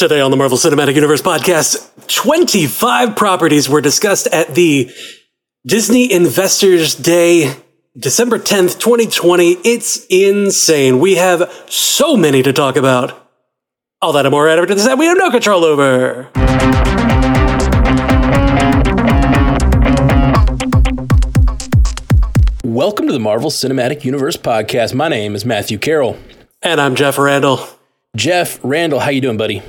Today on the Marvel Cinematic Universe podcast, 25 properties were discussed at the Disney Investors Day, December 10th, 2020. It's insane. We have so many to talk about. All that and more after this that we have no control over. Welcome to the Marvel Cinematic Universe podcast. My name is Matthew Carroll. And I'm Jeff Randall. Jeff Randall, how you doing, buddy?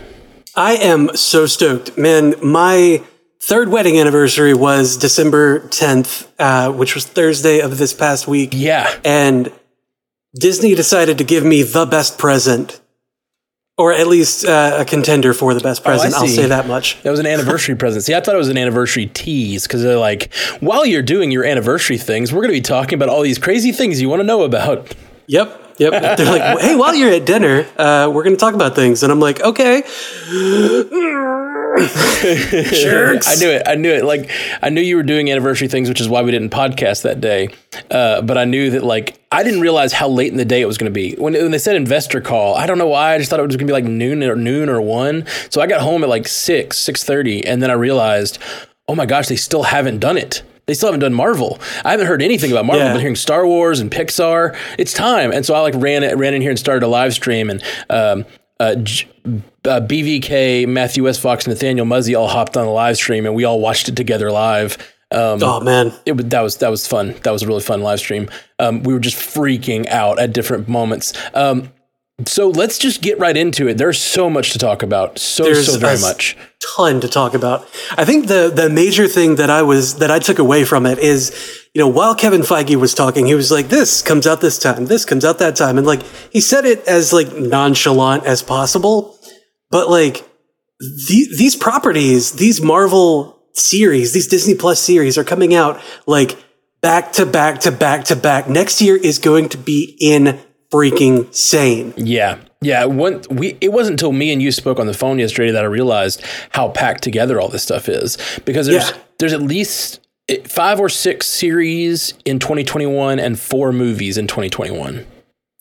I am so stoked, man. My third wedding anniversary was December 10th, uh, which was Thursday of this past week. Yeah. And Disney decided to give me the best present, or at least uh, a contender for the best present. I'll say that much. That was an anniversary present. See, I thought it was an anniversary tease because they're like, while you're doing your anniversary things, we're going to be talking about all these crazy things you want to know about. Yep. Yep. They're like, hey, while you're at dinner, uh, we're going to talk about things. And I'm like, okay. Jerks. I knew it. I knew it. Like, I knew you were doing anniversary things, which is why we didn't podcast that day. Uh, but I knew that, like, I didn't realize how late in the day it was going to be. When, when they said investor call, I don't know why. I just thought it was going to be like noon or noon or one. So I got home at like six, six thirty, and then I realized, oh my gosh, they still haven't done it. They still haven't done Marvel. I haven't heard anything about Marvel. Yeah. I've been hearing Star Wars and Pixar. It's time, and so I like ran it, ran in here and started a live stream, and um, uh, J- uh, BVK, Matthew S. Fox, Nathaniel Muzzy all hopped on the live stream, and we all watched it together live. Um, Oh, man. it that was that was fun. That was a really fun live stream. Um, we were just freaking out at different moments. Um, so let's just get right into it. There's so much to talk about. So There's so very a much. ton to talk about. I think the the major thing that I was that I took away from it is, you know, while Kevin Feige was talking, he was like, "This comes out this time. This comes out that time," and like he said it as like nonchalant as possible, but like the, these properties, these Marvel series, these Disney Plus series are coming out like back to back to back to back. Next year is going to be in freaking sane. Yeah. Yeah, one, we it wasn't until me and you spoke on the phone yesterday that I realized how packed together all this stuff is because there's Yeah. there's at least eh, five or six series in 2021 and four movies in 2021.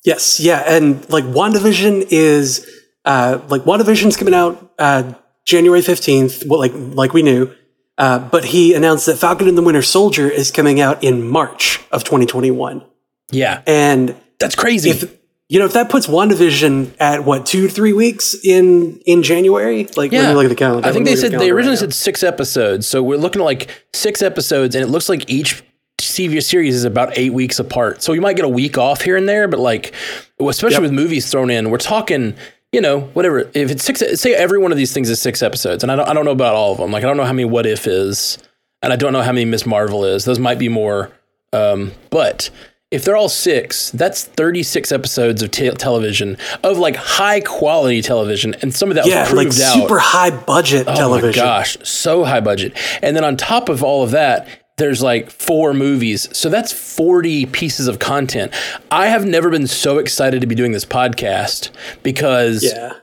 Yes, yeah, and like WandaVision is uh like WandaVision's coming out uh January 15th, well like like we knew. Uh, but he announced that Falcon and the Winter Soldier is coming out in March of 2021. Yeah, And that's crazy. if you know if that puts WandaVision at what, 2 3 weeks in in January? Like let me look at the calendar. I think they said the they originally right said six episodes, so we're looking at like six episodes, and it looks like each CV series is about eight weeks apart. So you might get a week off here and there, but like, especially Yep. with movies thrown in, we're talking. You know, whatever. If it's six, say every one of these things is six episodes, and I don't, I don't know about all of them. Like, I don't know how many What If is, and I don't know how many Miss Marvel is. Those might be more. Um, but if they're all six, that's 36 episodes of te- television of like high quality television, and some of that Yeah, was like proved out. super high budget television. Oh my gosh, so high budget. And then on top of all of that, there's like four movies. So that's 40 pieces of content. I have never been so excited to be doing this podcast because Yeah.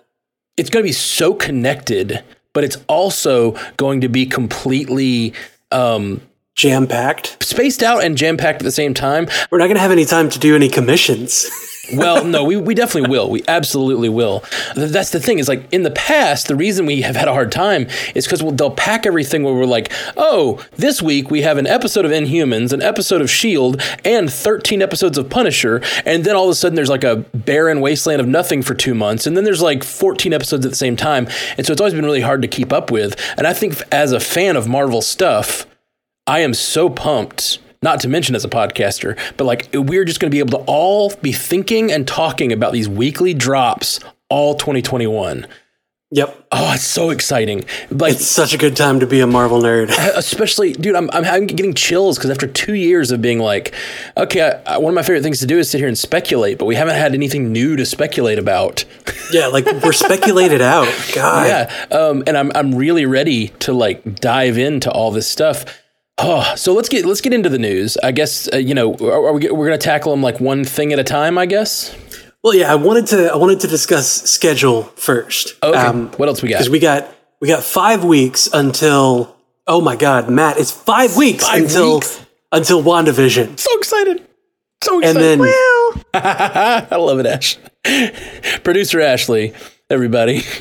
it's going to be so connected, but it's also going to be completely um, Jam packed. spaced out and jam packed at the same time. We're not going to have any time to do any commissions. Well, no, we, we definitely will. We absolutely will. That's the thing is like in the past, the reason we have had a hard time is because we'll, they'll pack everything where we're like, oh, this week we have an episode of Inhumans, an episode of S.H.I.E.L.D., and 13 episodes of Punisher. And then all of a sudden there's like a barren wasteland of nothing for two months. And then there's like 14 episodes at the same time. And so it's always been really hard to keep up with. And I think as a fan of Marvel stuff, I am so pumped. Not to mention as a podcaster, but like we're just going to be able to all be thinking and talking about these weekly drops all 2021. yep. Oh, it's so exciting! Like, It's such a good time to be a Marvel nerd. especially, dude, I'm, I'm, I'm getting chills because after two years of being like, okay, I, I, one of my favorite things to do is sit here and speculate, but we haven't had anything new to speculate about. yeah, like we're speculated out. God. yeah um, and I'm, I'm really ready to like dive into all this stuff oh so let's get let's get into the news i guess uh, you know are, are we, we're gonna tackle them like one thing at a time i guess Well, yeah, I wanted to I wanted to discuss schedule first. okay what else we got Because we got we got five weeks until oh my god, Matt, it's five weeks Five until weeks? until WandaVision. so excited so excited! And excited then i love it ash producer ashley everybody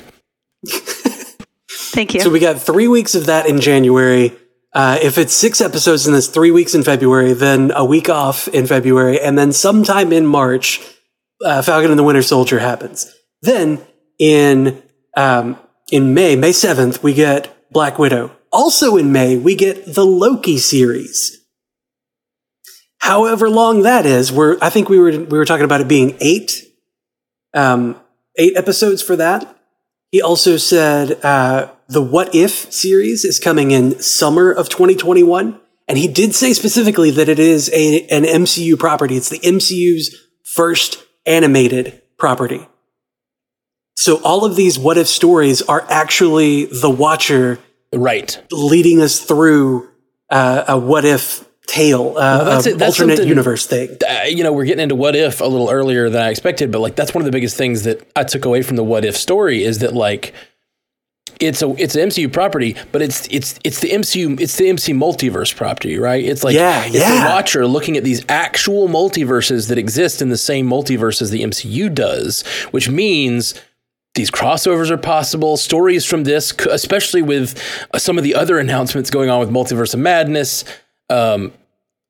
Thank you. So we got three weeks of that in January. Uh, if it's six episodes and it's three weeks in February, then a week off in February, and then sometime in March, uh, Falcon and the Winter Soldier happens. Then in um, in May, May seventh, we get Black Widow. Also in May, we get the Loki series. However long that is, we're I think we were we were talking about it being eight, um, eight episodes for that. He also said uh, the What If series is coming in summer of 2021, and he did say specifically that it is a an MCU property. It's the MCU's first animated property. So all of these What If stories are actually the Watcher Right. leading us through uh, a What If tale, uh, that's a it. That's alternate universe thing. uh, you know, we're getting into what if a little earlier than I expected, but like that's one of the biggest things that I took away from the what if story is that like it's a it's an MCU property, but it's it's it's the MCU it's the MC multiverse property, right? It's like Yeah, it's yeah. the Watcher looking at these actual multiverses that exist in the same multiverse as the MCU does, which means these crossovers are possible. Stories from this, especially with uh, some of the other announcements going on with Multiverse of Madness, um,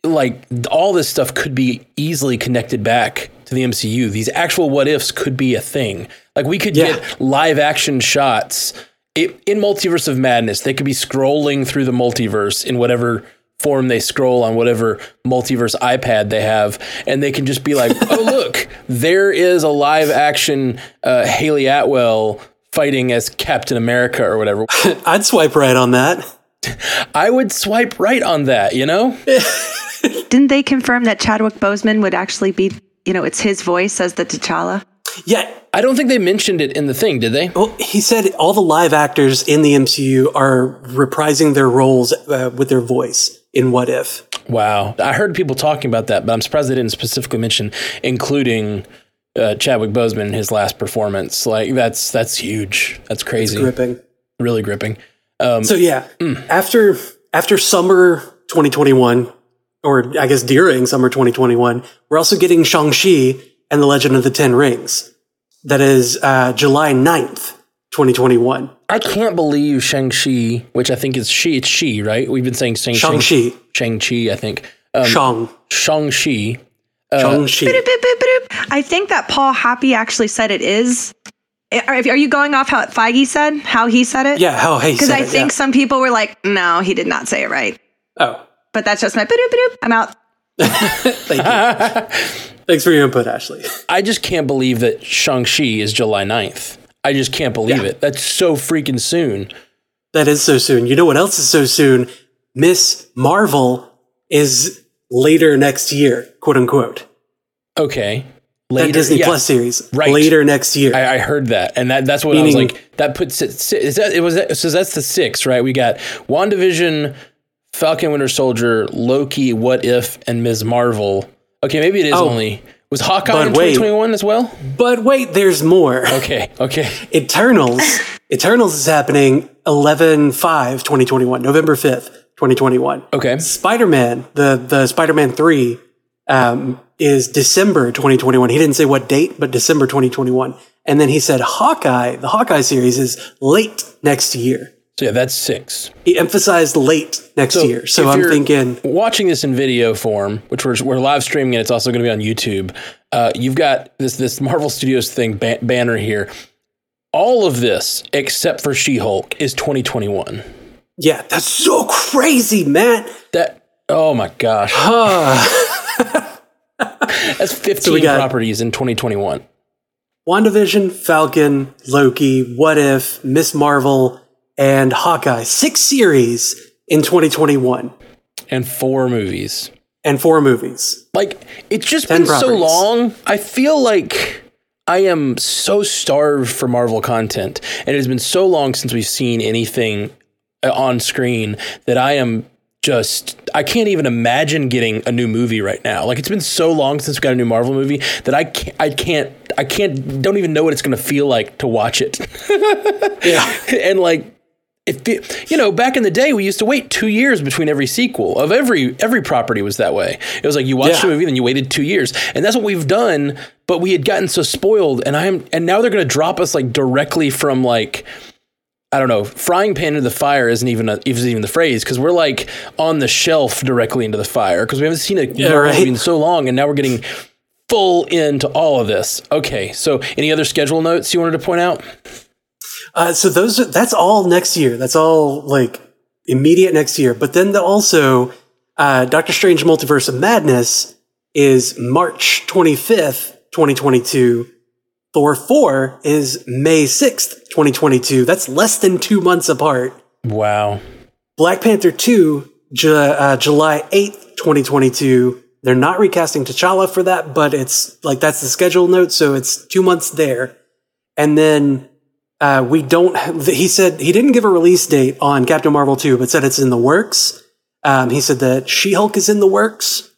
like all this stuff could be easily connected back to the MCU. These actual what ifs could be a thing. Like we could Yeah. get live action shots i in Multiverse of Madness. They could be scrolling through the multiverse in whatever form they scroll on whatever multiverse iPad they have, and they can just be like, "Oh, look, there is a live action uh, Hayley Atwell." Fighting as Captain America or whatever. I'd swipe right on that. I would swipe right on that, you know? Didn't they confirm that Chadwick Boseman would actually be, you know, it's his voice as the T'Challa? Yeah. I don't think they mentioned it in the thing, did they? Well, he said all the live actors in the MCU are reprising their roles uh, with their voice in What If. Wow. I heard people talking about that, but I'm surprised they didn't specifically mention including uh, Chadwick Boseman in his last performance. Like that's that's huge. That's crazy. Gripping. Really gripping. So yeah, Hmm. after after summer 2021, or I guess during summer 2021, we're also getting Shang-Chi and the Legend of the Ten Rings. That is uh, July 9th, 2021. I can't believe Shang-Chi, which I think is she, it's she, right? We've been saying Shang- Shang-Chi. Shang-Chi, I think. Um, Shang. Shang-Chi. Shang-Chi. Boop, boop, boop, boop. I think that Paul Happy actually said it is. Are are you going off how Feige said, how he said it? Yeah, how hey Because said I it, think yeah. some people were like, no, he did not say it right. Oh, But that's just my. I'm out. thank you. Thanks for your input, Ashley. I just can't believe that Shang-Chi is July 9th. I just can't believe Yeah. it. That's so freaking soon. That is so soon. You know what else is so soon? Miss Marvel is later next year, quote unquote. Okay. That Later, Disney yeah. Plus series Right. later next year. I, I heard that, and that that's what I was like. That puts it. Is that it was that, so? That's the six, right? We got Wandavision, Falcon, Winter Soldier, Loki, What If, and Ms. Marvel. Okay, maybe it is Oh. only was Hawkeye in wait. 2021 as well. but wait, there's more. Okay, okay, Eternals. Eternals is happening 11 5 2021, November 5th, 2021. okay. Spider Man, the, the Spider Man 3, um, is December 2021. He didn't say what date, but December 2021. And then he said Hawkeye, the Hawkeye series is late next year. So yeah, that's six. He emphasized late next year. So I'm thinking, watching this in video form, which we're, we're live streaming and it's also going to be on YouTube. Uh, you've got this this Marvel Studios thing ba- banner here. All of this, except for She Hulk, is 2021. yeah, that's so crazy, man. That oh my gosh, that's 15 we got- properties in 2021. WandaVision, Falcon, Loki, What If, Miss Marvel, and Hawkeye. Six series in 2021 and four movies. and four movies. Like it's just Ten been so long. I feel like I am so starved for Marvel content, and it has been so long since we've seen anything uh, on screen that I am just I can't even imagine getting a new movie right now. Like it's been so long since we got a new Marvel movie that I can't I can't I can't don't even know what it's going to feel like to watch it. Yeah. and like if it, you know back in the day we used to wait two years between every sequel of every every property was that way it was like you watched Yeah. a movie then you waited two years and that's what we've done but we had gotten so spoiled and i'm and now they're going to drop us like directly from like I don't know, frying pan into the fire isn't even a, isn't even the phrase because we're like on the shelf directly into the fire because we haven't seen a Yeah, right. movie in so long, and now we're getting full into all of this. Okay, so any other schedule notes you wanted to point out? Uh, so those are, that's all next year. That's all like immediate next year. But then the, also, uh, Doctor Strange Multiverse of Madness is March 25th, 2022. Thor 4 is May 6th, 2022. That's less than two months apart. Wow. Black Panther 2, Ju- uh, July 8th, 2022. They're not recasting T'Challa for that, but it's like that's the schedule note, so it's two months there. And then uh, we don't, he said he didn't give a release date on Captain Marvel 2, but said it's in the works. Um, he said that She Hulk is in the works.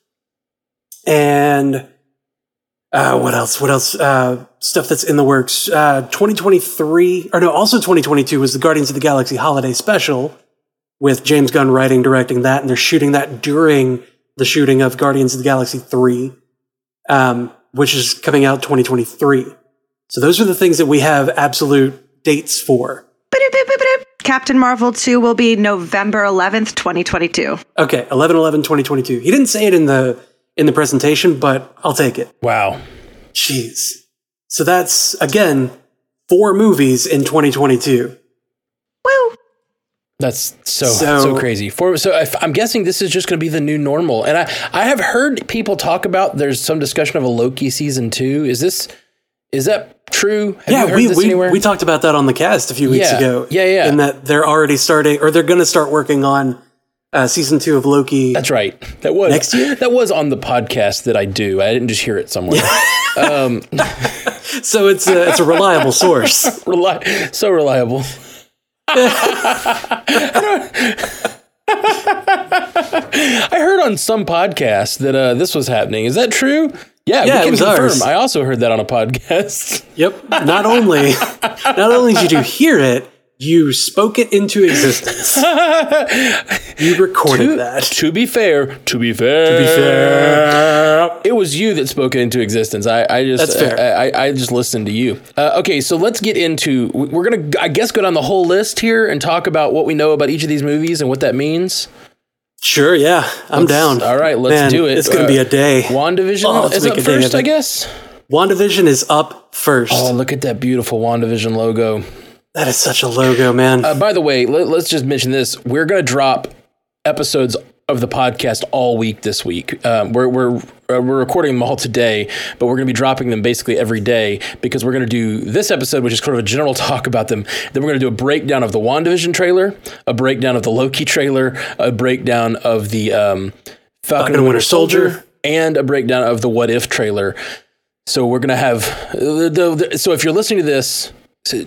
And uh, what else? What else? Uh, stuff that's in the works. Uh, 2023, or no, also 2022 was the Guardians of the Galaxy holiday special with James Gunn writing, directing that, and they're shooting that during the shooting of Guardians of the Galaxy 3, um, which is coming out 2023. So those are the things that we have absolute dates for. Captain Marvel 2 will be November 11th, 2022. Okay, 11 11 2022. He didn't say it in the in the presentation, but I'll take it. Wow. Jeez. So that's again four movies in 2022. Woo! That's so So- so, crazy. For so if, I'm guessing this is just going to be the new normal. And I I have heard people talk about there's some discussion of a Loki season 2. Is this is that true? Have yeah, you heard we, this we, anywhere? we talked about that on the cast a few weeks Yeah. ago. Yeah, yeah. And that they're already starting, or they're going to start working on uh, season two of Loki. That's right. That was Next year? That was on the podcast that I do. I didn't just hear it somewhere. um, so it's a, it's a reliable source. reli- so reliable. I heard on some podcast that uh, this was happening. Is that true? Yeah, Yeah, it we can was confirm. ours. I also heard that on a podcast. Yep. Not only not only did you hear it, you spoke it into existence. you recorded that. to be fair, to be fair, to be fair. it was you that spoke it into existence. I, I just, That's fair. I, I, I just listened to you. Uh, okay, so let's get into. We're gonna, I guess, go down the whole list here and talk about what we know about each of these movies and what that means. Sure, yeah. I'm down. all right, let's Man, do it. It's going to Uh, be a day. WandaVision Oh, is up first, I guess. WandaVision is up first. Oh, look at that beautiful WandaVision logo. that is such a logo, man. Uh, by the way, let, us just mention this. We're going to drop episodes of the podcast all week this week. Um, we're we're uh, we're recording them all today, but we're going to be dropping them basically every day because we're going to do this episode, which is kind of a general talk about them. Then we're going to do a breakdown of the WandaVision trailer, a breakdown of the Loki trailer, a breakdown of the um, Falcon and Winter Soldier, and a breakdown of the What If trailer. So we're gonna have the, the, the- so if you're listening to this,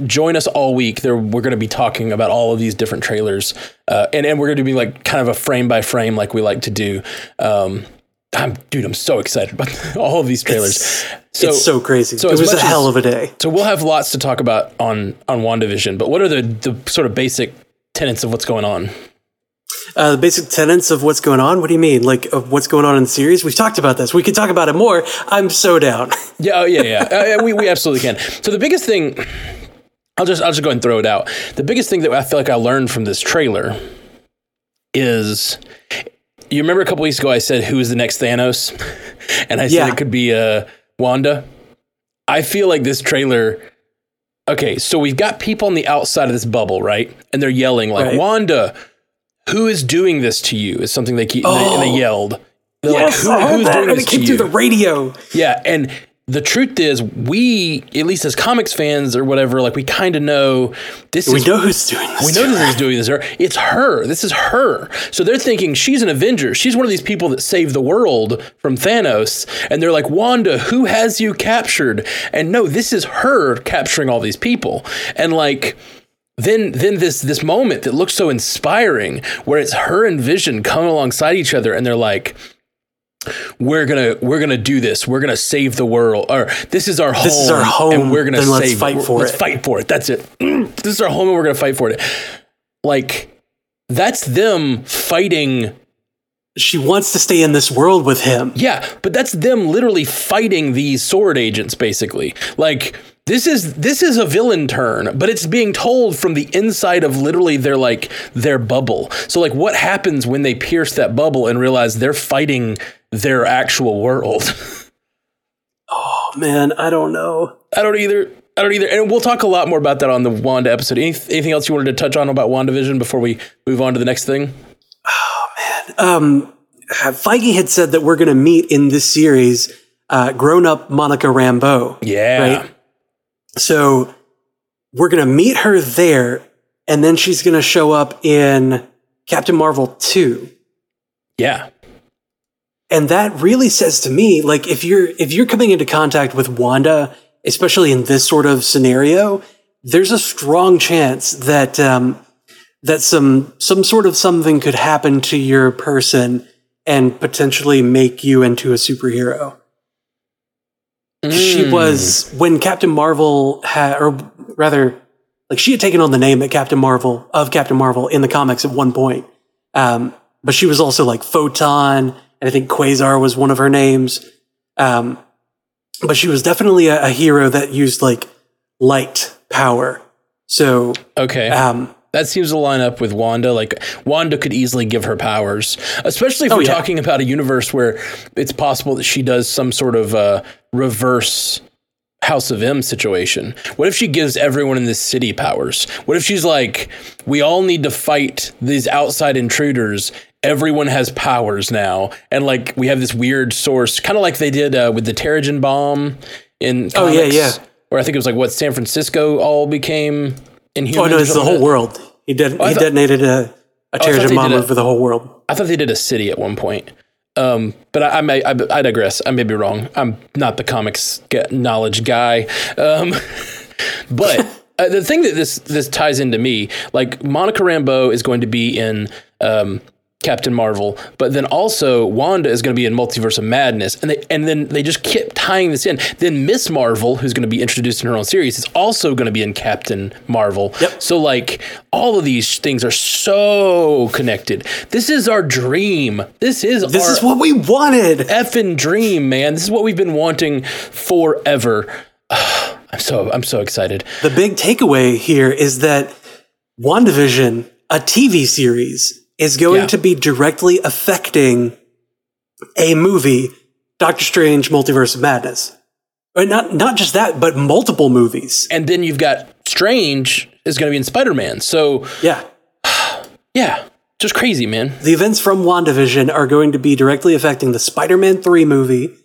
join us all week. There we're gonna be talking about all of these different trailers, uh, and and we're gonna be like kind of a frame by frame like we like to do. Um, I'm dude, I'm so excited about all of these trailers. so it's so crazy. so it was a much hell as- of a day. so we'll have lots to talk about on on Wandavision. But what are the the sort of basic tenets of what's going on? Uh, the basic tenets of what's going on. What do you mean? Like of what's going on in the series? We've talked about this. We could talk about it more. I'm so down. Yeah, oh, yeah, yeah. Uh, yeah, we, we absolutely can. So the biggest thing, I'll just I'll just go and throw it out. The biggest thing that I feel like I learned from this trailer is, you remember a couple weeks ago I said who is the next Thanos, and I said it could be uh, Wanda. I feel like this trailer. Okay, so we've got people on the outside of this bubble, right? And they're yelling like, Right. "Wanda, who is doing this to you?" Is something they keep. They, Oh. they yelled. They're yes, like, I heard who's that, doing and this it to came you? through the radio. Yeah, and the truth is, we, at least as comics fans or whatever, like we kind of know this We is. know who's doing this. we know this is doing this. Her, it's her. This is her. So they're thinking she's an Avenger. She's one of these people that saved the world from Thanos. And they're like, Wanda, who has you captured? And no, this is her capturing all these people. And like, then then this this moment that looks so inspiring, where it's her and Vision coming alongside each other, and they're like, we're gonna we're gonna do this. We're gonna save the world. Or this is our home. This is our home, and we're gonna then let's fight we're- for let's it. fight for it. That's it. this is our home, and we're gonna fight for it. Like that's them fighting she wants to stay in this world with him. Yeah, but that's them literally fighting these S.W.O.R.D. agents basically. Like this is this is a villain turn, but it's being told from the inside of literally their like their bubble. So like what happens when they pierce that bubble and realize they're fighting their actual world? oh man, I don't know. I don't either. I don't either. And we'll talk a lot more about that on the Wanda episode. Any, anything else you wanted to touch on about WandaVision before we move on to the next thing? Um, Feige had said that we're going to meet in this series uh, grown up Monica Rambeau. Yeah. Right? So we're going to meet her there, and then she's going to show up in Captain Marvel 2. Yeah. And that really says to me, like, if you're if you're coming into contact with Wanda, especially in this sort of scenario, there's a strong chance that um, that some some sort of something could happen to your person and potentially make you into a superhero. Mm. She hmm. was when Captain Marvel had, or rather, like she had taken on the name of Captain Marvel of Captain Marvel in the comics at one point. Um, but she was also like Photon, and I think Quasar was one of her names. Um, but she was definitely a, a, hero that used like light power. So okay, um, that seems to line up with Wanda. Like Wanda could easily give her powers, especially if oh, we're yeah. talking about a universe where it's possible that she does some sort of uh, reverse House of M situation. What if she gives everyone in this city powers? What if she's like, we all need to fight these outside intruders. Everyone has powers now, and like we have this weird source, kind of like they did uh, with the Terrigen bomb in. Comics, oh yeah, yeah. Where I think it was like what San Francisco all became Inhumans. Oh no, it's the whole world. He did. Oh, he thought, detonated a, a oh, bomb over the whole world. I thought they did a city at one point. Um, but I, I may I, I, digress. I may be wrong. I'm not the comics knowledge guy. Um, but uh, the thing that this this ties into me, like Monica Rambeau is going to be in um, Captain Marvel, but then also Wanda is going to be in Multiverse of Madness, and they and then they just keep tying this in. Then Miss Marvel, who's going to be introduced in her own series, is also going to be in Captain Marvel. Yep. So like all of these things are so connected. This is our dream. This is this is what we wanted. Effing dream, man. This is what we've been wanting forever. I'm so I'm so excited. The big takeaway here is that WandaVision, a TV series is going yeah. to be directly affecting a movie, Doctor Strange Multiverse of Madness. Or not not just that, but multiple movies. And then you've got Strange is going to be in Spider-Man. So Yeah. yeah. Just crazy, man. The events from WandaVision are going to be directly affecting the Spider-Man 3 movie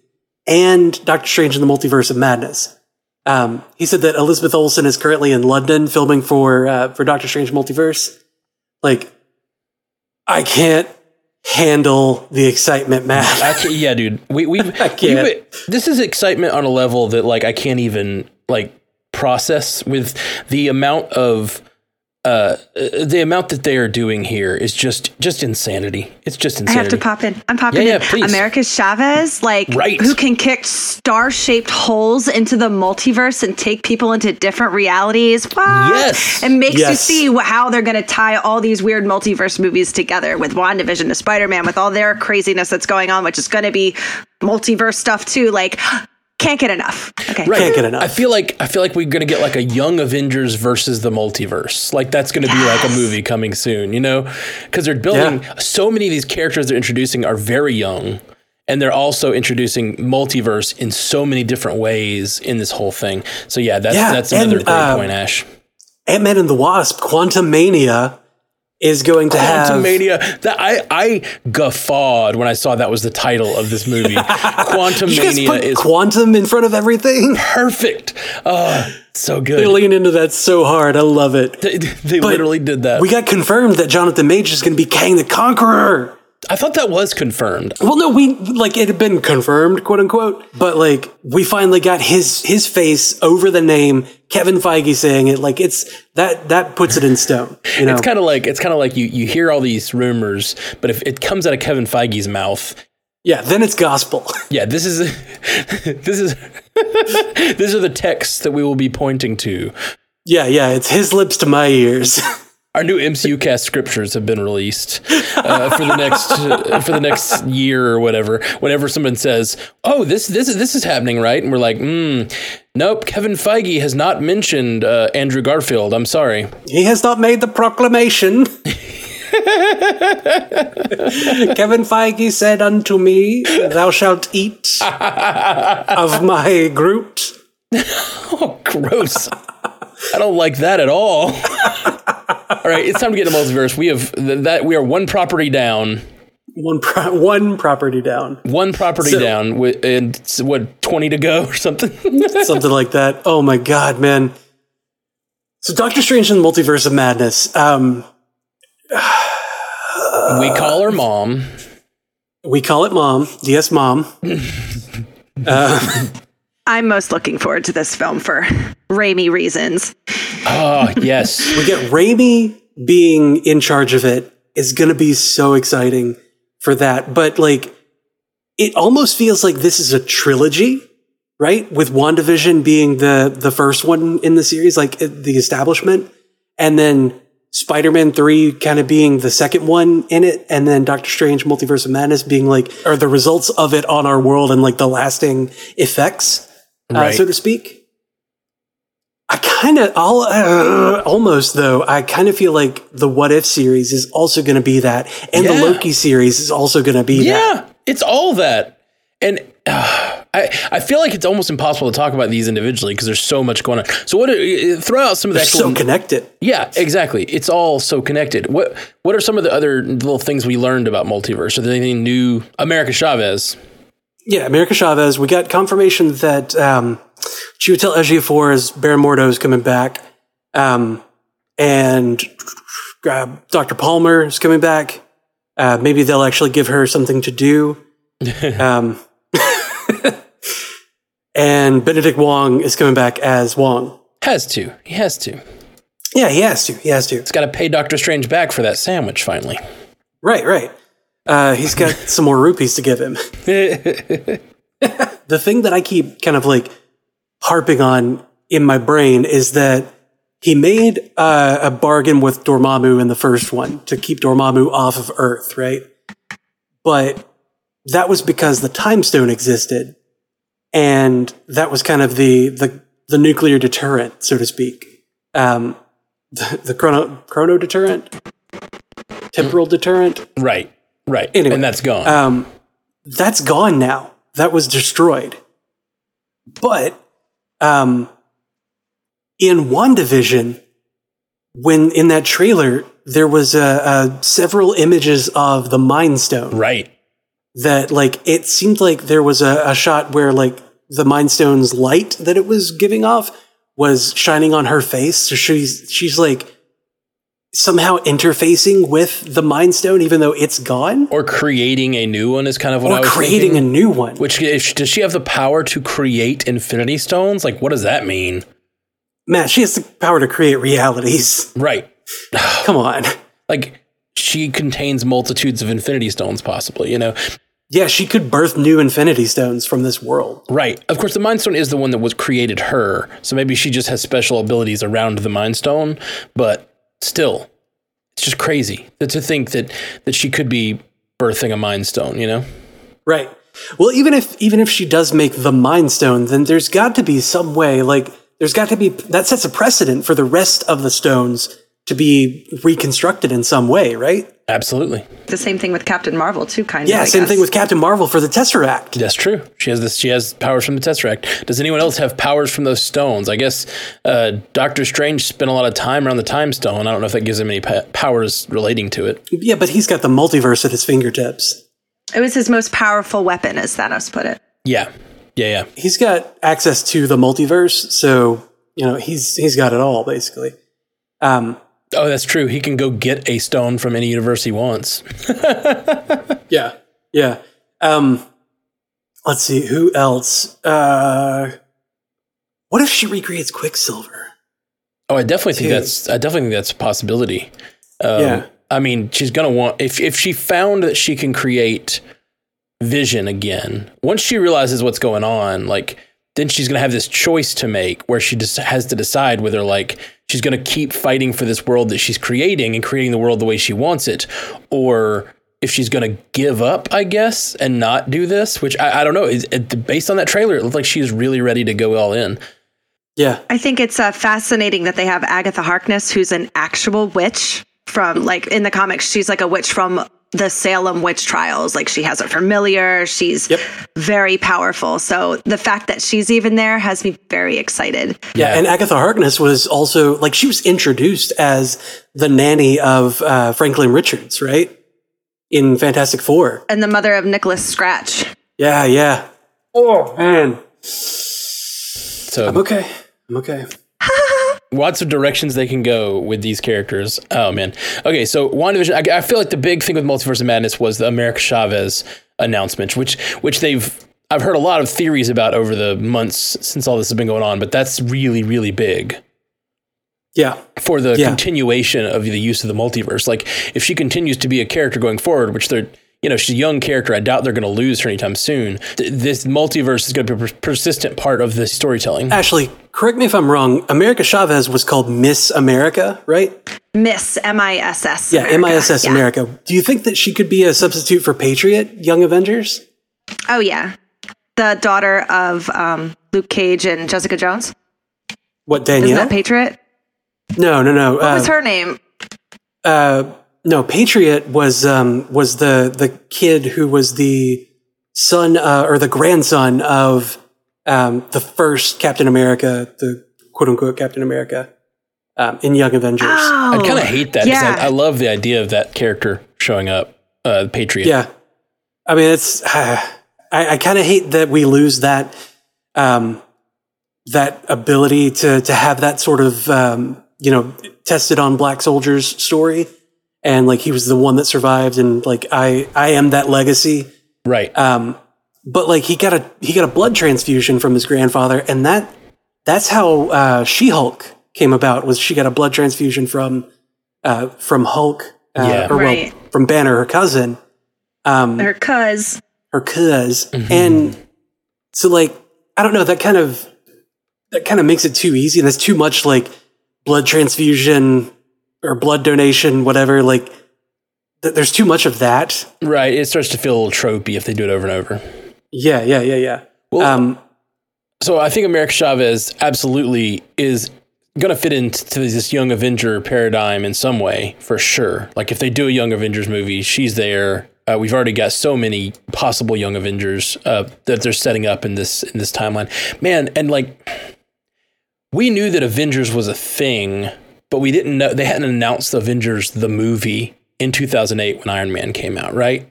and Doctor Strange in the Multiverse of Madness. Um, he said that Elizabeth Olsen is currently in London filming for uh, for Doctor Strange Multiverse. Like, I can't handle the excitement, Matt. yeah, dude. We we. We, this is excitement on a level that like I can't even like process with the amount of uh, the amount that they are doing here is just just insanity. It's just insanity. I have to pop in. I'm popping yeah, in. Yeah, please. America's Chavez, like right. who can kick star-shaped holes into the multiverse and take people into different realities. What? Yes, it makes yes. you see how they're going to tie all these weird multiverse movies together with WandaVision to Spider-Man, with all their craziness that's going on, which is going to be multiverse stuff too. Like can't get enough. Okay. Right. Can't get enough. I feel like I feel like we're gonna get like a young Avengers versus the multiverse. Like that's gonna yes. be like a movie coming soon, you know? Because they're building yeah. so many of these characters they're introducing are very young. And they're also introducing multiverse in so many different ways in this whole thing. So yeah, that's yeah, that's another and, great uh, point, Ash. Ant Man and the Wasp, Quantumania is going to have Quantum Mania. That I I guffawed when I saw that was the title of this movie. Quantum Mania is quantum in front of everything. Perfect. Oh, so good. They lean into that so hard. I love it. They, they literally did that. We got confirmed that Jonathan Majors is going to be Kang the Conqueror. I thought that was confirmed. Well, no, we like it had been confirmed, quote unquote, but like we finally got his his face over the name Kevin Feige saying it. Like it's that that puts it in stone. You know? it's kind of like it's kind of like you you hear all these rumors, but if it comes out of Kevin Feige's mouth, yeah, then it's gospel. Yeah, this is this is these are the texts that we will be pointing to. Yeah, yeah, it's his lips to my ears. Our new MCU cast scriptures have been released uh, for the next uh, for the next year or whatever. Whenever someone says, "Oh, this this this is happening," right, and we're like, mm, "Nope, Kevin Feige has not mentioned uh, Andrew Garfield." I'm sorry. He has not made the proclamation. Kevin Feige said unto me, Thou shalt eat of my Groot. Oh, gross. I don't like that at all. all right, it's time to get into multiverse. We have th- that. We are one property down. One pro- one property down. One property So- down, with, and what twenty to go or something. Something like that. Oh my god, man. So Doctor Strange and the Multiverse of Madness. Um, we call her mom. we call it Mom. DS Mom. I'm most looking forward to this film for Raimi reasons. Oh yes, We get Raimi being in charge of it is going to be so exciting for that. But like, it almost feels like this is a trilogy, right? With WandaVision being the the first one in the series, like uh, the establishment, and then Spider-Man 3 kind of being the second one in it, and then Doctor Strange Multiverse of Madness being like, are the results of it on our world and like the lasting effects, uh, so to speak. I kind of, all uh, almost though, I kind of feel like the What If series is also going to be that, and Yeah. the Loki series is also going to be that. yeah, it's all that, and uh, I I feel like it's almost impossible to talk about these individually because there's so much going on. So what? uh, Throw out some of the They're actual. so connected. yeah, exactly. It's all so connected. What What are some of the other little things we learned about multiverse? Are there anything new? America Chavez. Yeah, America Chavez. We got confirmation that um, Chiwetel Ejiofor is Baron Mordo is coming back, um, and uh, Dr. Palmer is coming back. Uh, maybe they'll actually give her something to do. um, and Benedict Wong is coming back as Wong. Has to. He has to. Yeah, he has to. He has to. He's got to pay Doctor Strange back for that sandwich. Finally. Right, right. Uh, he's got some more rupees to give him. the thing that I keep kind of like harping on in my brain is that he made uh, a bargain with Dormammu in the first one to keep Dormammu off of Earth, right? But that was because the time stone existed, and that was kind of the the, the nuclear deterrent, so to speak. Um, the, the chrono chrono deterrent, temporal deterrent. Right. Right. Anyway, and that's gone. Um, that's gone now. That was destroyed. But um, in WandaVision, when in that trailer, there was uh, uh, several images of the Mind Stone right. that, like, it seemed like there was a, a shot where, like, the Mind Stone's light that it was giving off was shining on her face. So she's she's like somehow interfacing with the Mind Stone, even though it's gone, Or creating a new one is kind of what I or was creating thinking. a new one. Which if, does she have the power to create Infinity Stones? Like, what does that mean? Matt, she has the power to create realities. Right. Come on. Like she contains multitudes of Infinity Stones, possibly. You know. Yeah, she could birth new Infinity Stones from this world. Right. Of course, the Mind Stone is the one that was created her, so maybe she just has special abilities around the Mind Stone. But still, it's just crazy to think that that she could be birthing a Mind Stone. You know. Right. Well, even if even if she does make the Mind Stone, then there's got to be some way. Like, there's got to be that sets a precedent for the rest of the stones to be reconstructed in some way, right? Absolutely. The same thing with Captain Marvel too, kind Yeah. of. I same thing with Captain Marvel for the Tesseract. That's true. She has this. She has powers from the Tesseract. Does anyone else have powers from those stones? I guess uh, Doctor Strange spent a lot of time around the Time Stone. I don't know if that gives him any pa- powers relating to it. Yeah, but he's got the multiverse at his fingertips. It was his most powerful weapon, as Thanos put it. Yeah, yeah, yeah. He's got access to the multiverse, so you know he's he's got it all basically. Um, Oh, that's true. He can go get a stone from any universe he wants. Yeah. Yeah. Um let's see, who else? Uh what if she recreates Quicksilver? Oh, I definitely think that's. I definitely think that's a possibility. Um, Yeah. I mean, she's gonna want if if she found that she can create vision again. Once she realizes what's going on, like then she's gonna have this choice to make where she just has to decide whether like she's going to keep fighting for this world that she's creating and creating the world the way she wants it, or if she's going to give up, I guess, and not do this. Which I, I don't know. It, it, based on that trailer, it looked like she's really ready to go all in. Yeah, I think it's uh, fascinating that they have Agatha Harkness, who's an actual witch from like in the comics. She's like a witch from the Salem witch trials. Like she has a familiar. She's Yep. very powerful. So the fact that she's even there has me very excited. yeah, and Agatha Harkness was also like she was introduced as the nanny of uh, Franklin Richards, right? In Fantastic Four. And the mother of Nicholas Scratch. Yeah, yeah. Oh man, So I'm okay. I'm okay. Lots of directions they can go with these characters. Oh man. Okay, so WandaVision. I, I feel like the big thing with Multiverse of Madness was the America Chavez announcement, which which they've I've heard a lot of theories about over the months since all this has been going on, but that's really really big Yeah, for the Yeah. continuation of the use of the multiverse. Like if she continues to be a character going forward, which they're you know she's a young character, I doubt they're going to lose her anytime soon. Th- this multiverse is going to be a per- persistent part of the storytelling. Ashley, correct me if I'm wrong. America Chavez was called Miss America, right? Miss M I S S. Yeah, MISS America. Do you think that she could be a substitute for Patriot, Young Avengers? Oh yeah, the daughter of um, Luke Cage and Jessica Jones. What Isn't Danielle? that Patriot? no, no, no. What uh, was her name? uh, no, Patriot was um, was the the kid who was the son uh, or the grandson of um, the first Captain America, the quote unquote Captain America um, in Young Avengers. Oh, I kind of hate that. 'cause Yeah. I, I love the idea of that character showing up, uh, Patriot. Yeah, I mean it's. I, I kind of hate that we lose that um, that ability to to have that sort of um, you know tested on black soldiers story, and like he was the one that survived, and like I I am that legacy. Right. Um, but like he got a he got a blood transfusion from his grandfather, and that that's how uh, She Hulk came about. Was she got a blood transfusion from uh, from Hulk? Uh, Yeah. or Right. well, from Banner, her cousin, um, her cuz. her cuz, Mm-hmm. and so like I don't know that kind of that kind of makes it too easy, and that's too much like blood transfusion or blood donation, whatever. Like th- there's too much of that. right. It starts to feel a little tropey if they do it over and over. Yeah, yeah, yeah, yeah. Well, um, So I think America Chavez absolutely is going to fit into this young Avenger paradigm in some way, for sure. Like if they do a young Avengers movie, she's there. Uh, we've already got so many possible young Avengers uh, that they're setting up in this in this timeline, man. And like, we knew that Avengers was a thing, but we didn't know they hadn't announced Avengers the movie in 2008 when Iron Man came out, right?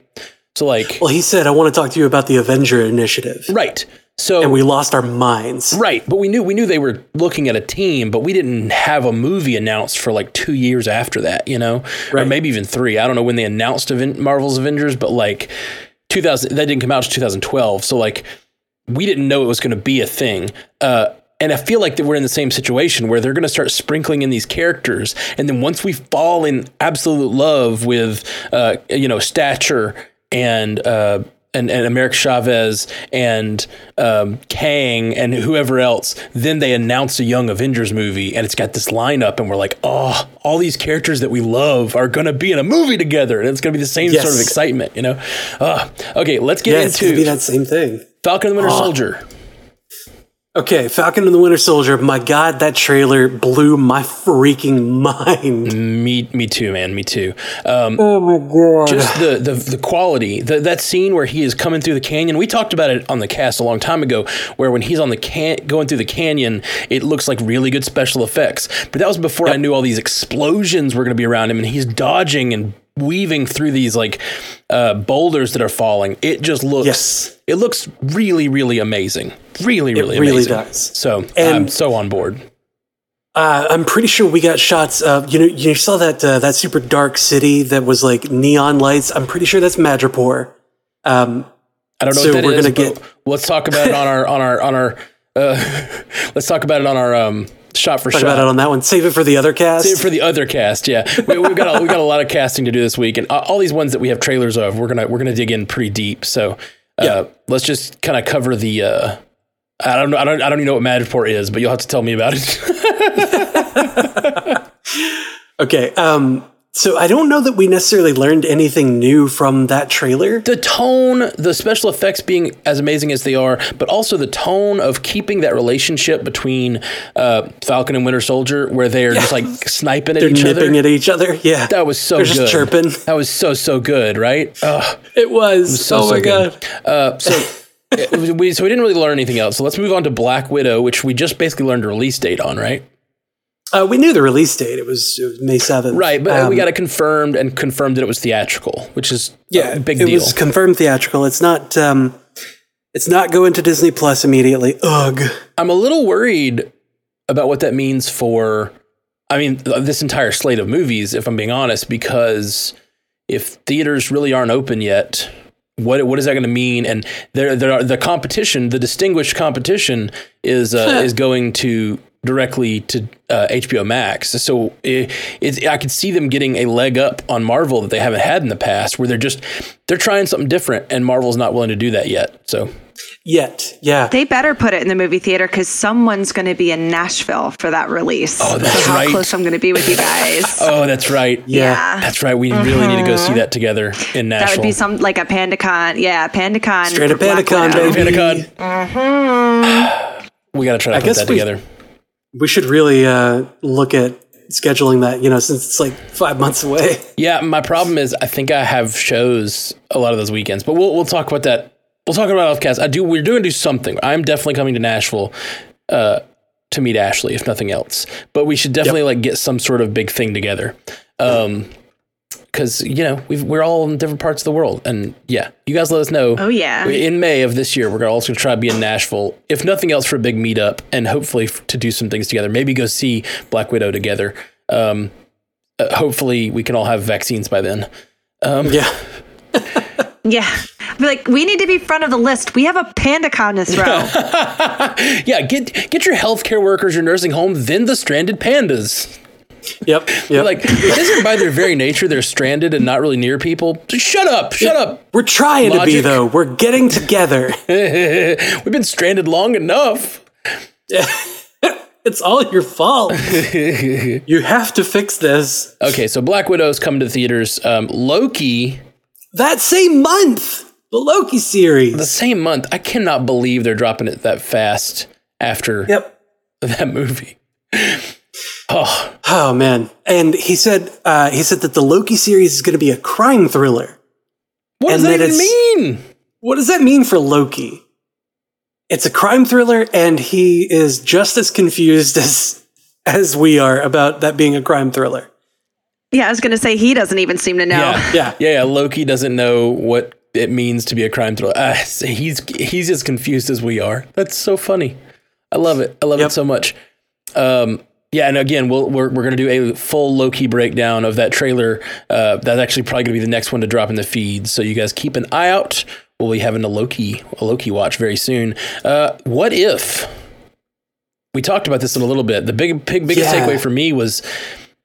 So like, Well, he said, I want to talk to you about the Avenger Initiative. right. So And we lost our minds. Right, but we knew we knew they were looking at a team, but we didn't have a movie announced for like two years after that, you know, or maybe even three. I don't know when they announced Aven- Marvel's Avengers, but like 2000 that didn't come out to 2012, so like we didn't know it was going to be a thing. Uh, and I feel like that we're in the same situation where they're going to start sprinkling in these characters, and then once we fall in absolute love with, uh, you know, stature and uh, and, and America Chavez and um, Kang and whoever else, then they announce a Young Avengers movie, and it's got this lineup, and we're like, oh, all these characters that we love are going to be in a movie together, and it's going to be the same sort of excitement, you know? Uh, okay, let's get Yeah, it's into be that same thing. Falcon and the Winter Oh. Soldier. Okay, Falcon and the Winter Soldier. My God, that trailer blew my freaking mind. Me, me too, man. Me too. Um, Oh my God. just the, the the quality the, that scene where he is coming through the canyon we talked about it on the cast a long time ago where when he's on the can going through the canyon it looks like really good special effects but that was before i knew all these explosions were going to be around him and he's dodging and weaving through these like uh, boulders that are falling it just looks Yes. it looks really really amazing really really really amazing does. so i'm so on board Uh, I'm pretty sure we got shots of you know you saw that uh, that super dark city that was like neon lights. I'm pretty sure that's Madripoor. Um, I don't know So that is. we're gonna get- let's talk about it on our on our on our. Uh, let's talk about it on our um, shot for talk shot. about it on that one. Save it for the other cast. Save it for the other cast. Yeah, we, we've got a, we've got a lot of casting to do this week, and all these ones that we have trailers of, we're gonna we're gonna dig in pretty deep. So uh, Yeah. let's just kind of cover the. Uh, I don't know. I don't. I don't even know what Madripoor is, but you'll have to tell me about it. Okay. Um, so I don't know that we necessarily learned anything new from that trailer. the tone, the special effects being as amazing as they are, but also the tone of keeping that relationship between uh, Falcon and Winter Soldier, where they're just like sniping at each other. They're each nipping other. at each other. Yeah. that was so They're good. just chirping. That was so so good, right? Ugh. It was. so, oh so my good. god. Uh, so. we, so we didn't really learn anything else. So let's move on to Black Widow, which we just basically learned a release date on, right? Uh, we knew the release date. It was, it was May seventh. Right, but Um, we got it confirmed and confirmed that it was theatrical, which is yeah, a big it deal. was confirmed theatrical. It's not. Um, it's not going to Disney Plus immediately. Ugh. I'm a little worried about what that means for, I mean, this entire slate of movies, if I'm being honest, because if theaters really aren't open yet, what what is that going to mean? And there, there are, the competition, the distinguished competition, is uh, is going to directly to uh, HBO Max. So it, it's I could see them getting a leg up on Marvel that they haven't had in the past, where they're just they're trying something different, and Marvel's not willing to do that yet. So Yet, yeah. They better put it in the movie theater because someone's going to be in Nashville for that release. Oh, that's so how right. close I'm going to be with you guys. oh, that's right. Yeah. That's right. We really need to go see that together in Nashville. that would be some like a PandaCon. Yeah, PandaCon. Straight up for Black PandaCon, Widow. baby. Panicon. we got to try to put guess that we- together. We should really uh, look at scheduling that. You know, since it's like five months away. Yeah, my problem is I think I have shows a lot of those weekends, but we'll we'll talk about that. We'll talk about offcast. I do. We're doing do something. I'm definitely coming to Nashville. Uh, to meet Ashley, if nothing else, but we should definitely like get some sort of big thing together. Um, because you know we've, we're all in different parts of the world, and yeah, you guys let us know. Oh, yeah. in May of this year, we're also gonna also try to be in Nashville, if nothing else, for a big meetup, and hopefully f- to do some things together. Maybe go see Black Widow together. Um, uh, hopefully, we can all have vaccines by then. Yeah. Yeah. Be like, we need to be front of the list. We have a panda PandaCon this throw. Yeah, get get your healthcare workers, your nursing home, then the stranded pandas. Yep. Yep. Like, it isn't by their very nature they're stranded and not really near people. Shut up, shut up. we're trying to be though. We're getting together. We've been stranded long enough. it's all your fault. you have to fix this. Okay, so Black Widow's coming to theaters. Um, Loki, That same month, the Loki series. the same month. I cannot believe they're dropping it that fast after yep. that movie. Oh, Oh man. And he said uh, he said that the Loki series is going to be a crime thriller. what does that that even mean? What does that mean for Loki? It's a crime thriller, and he is just as confused as as we are about that being a crime thriller. yeah, I was going to say he doesn't even seem to know. Yeah, Yeah. yeah, yeah. Loki doesn't know what it means to be a crime thriller. Uh, he's he's as confused as we are. That's so funny. I love it. I love Yep. it so much. Um, yeah, and again, we'll, we're we're gonna do a full Loki breakdown of that trailer. Uh, that's actually probably gonna be the next one to drop in the feed. So you guys keep an eye out. We'll be having a Loki a Loki watch very soon. Uh, what if? We talked about this in a little bit. The big, big biggest Yeah. takeaway for me was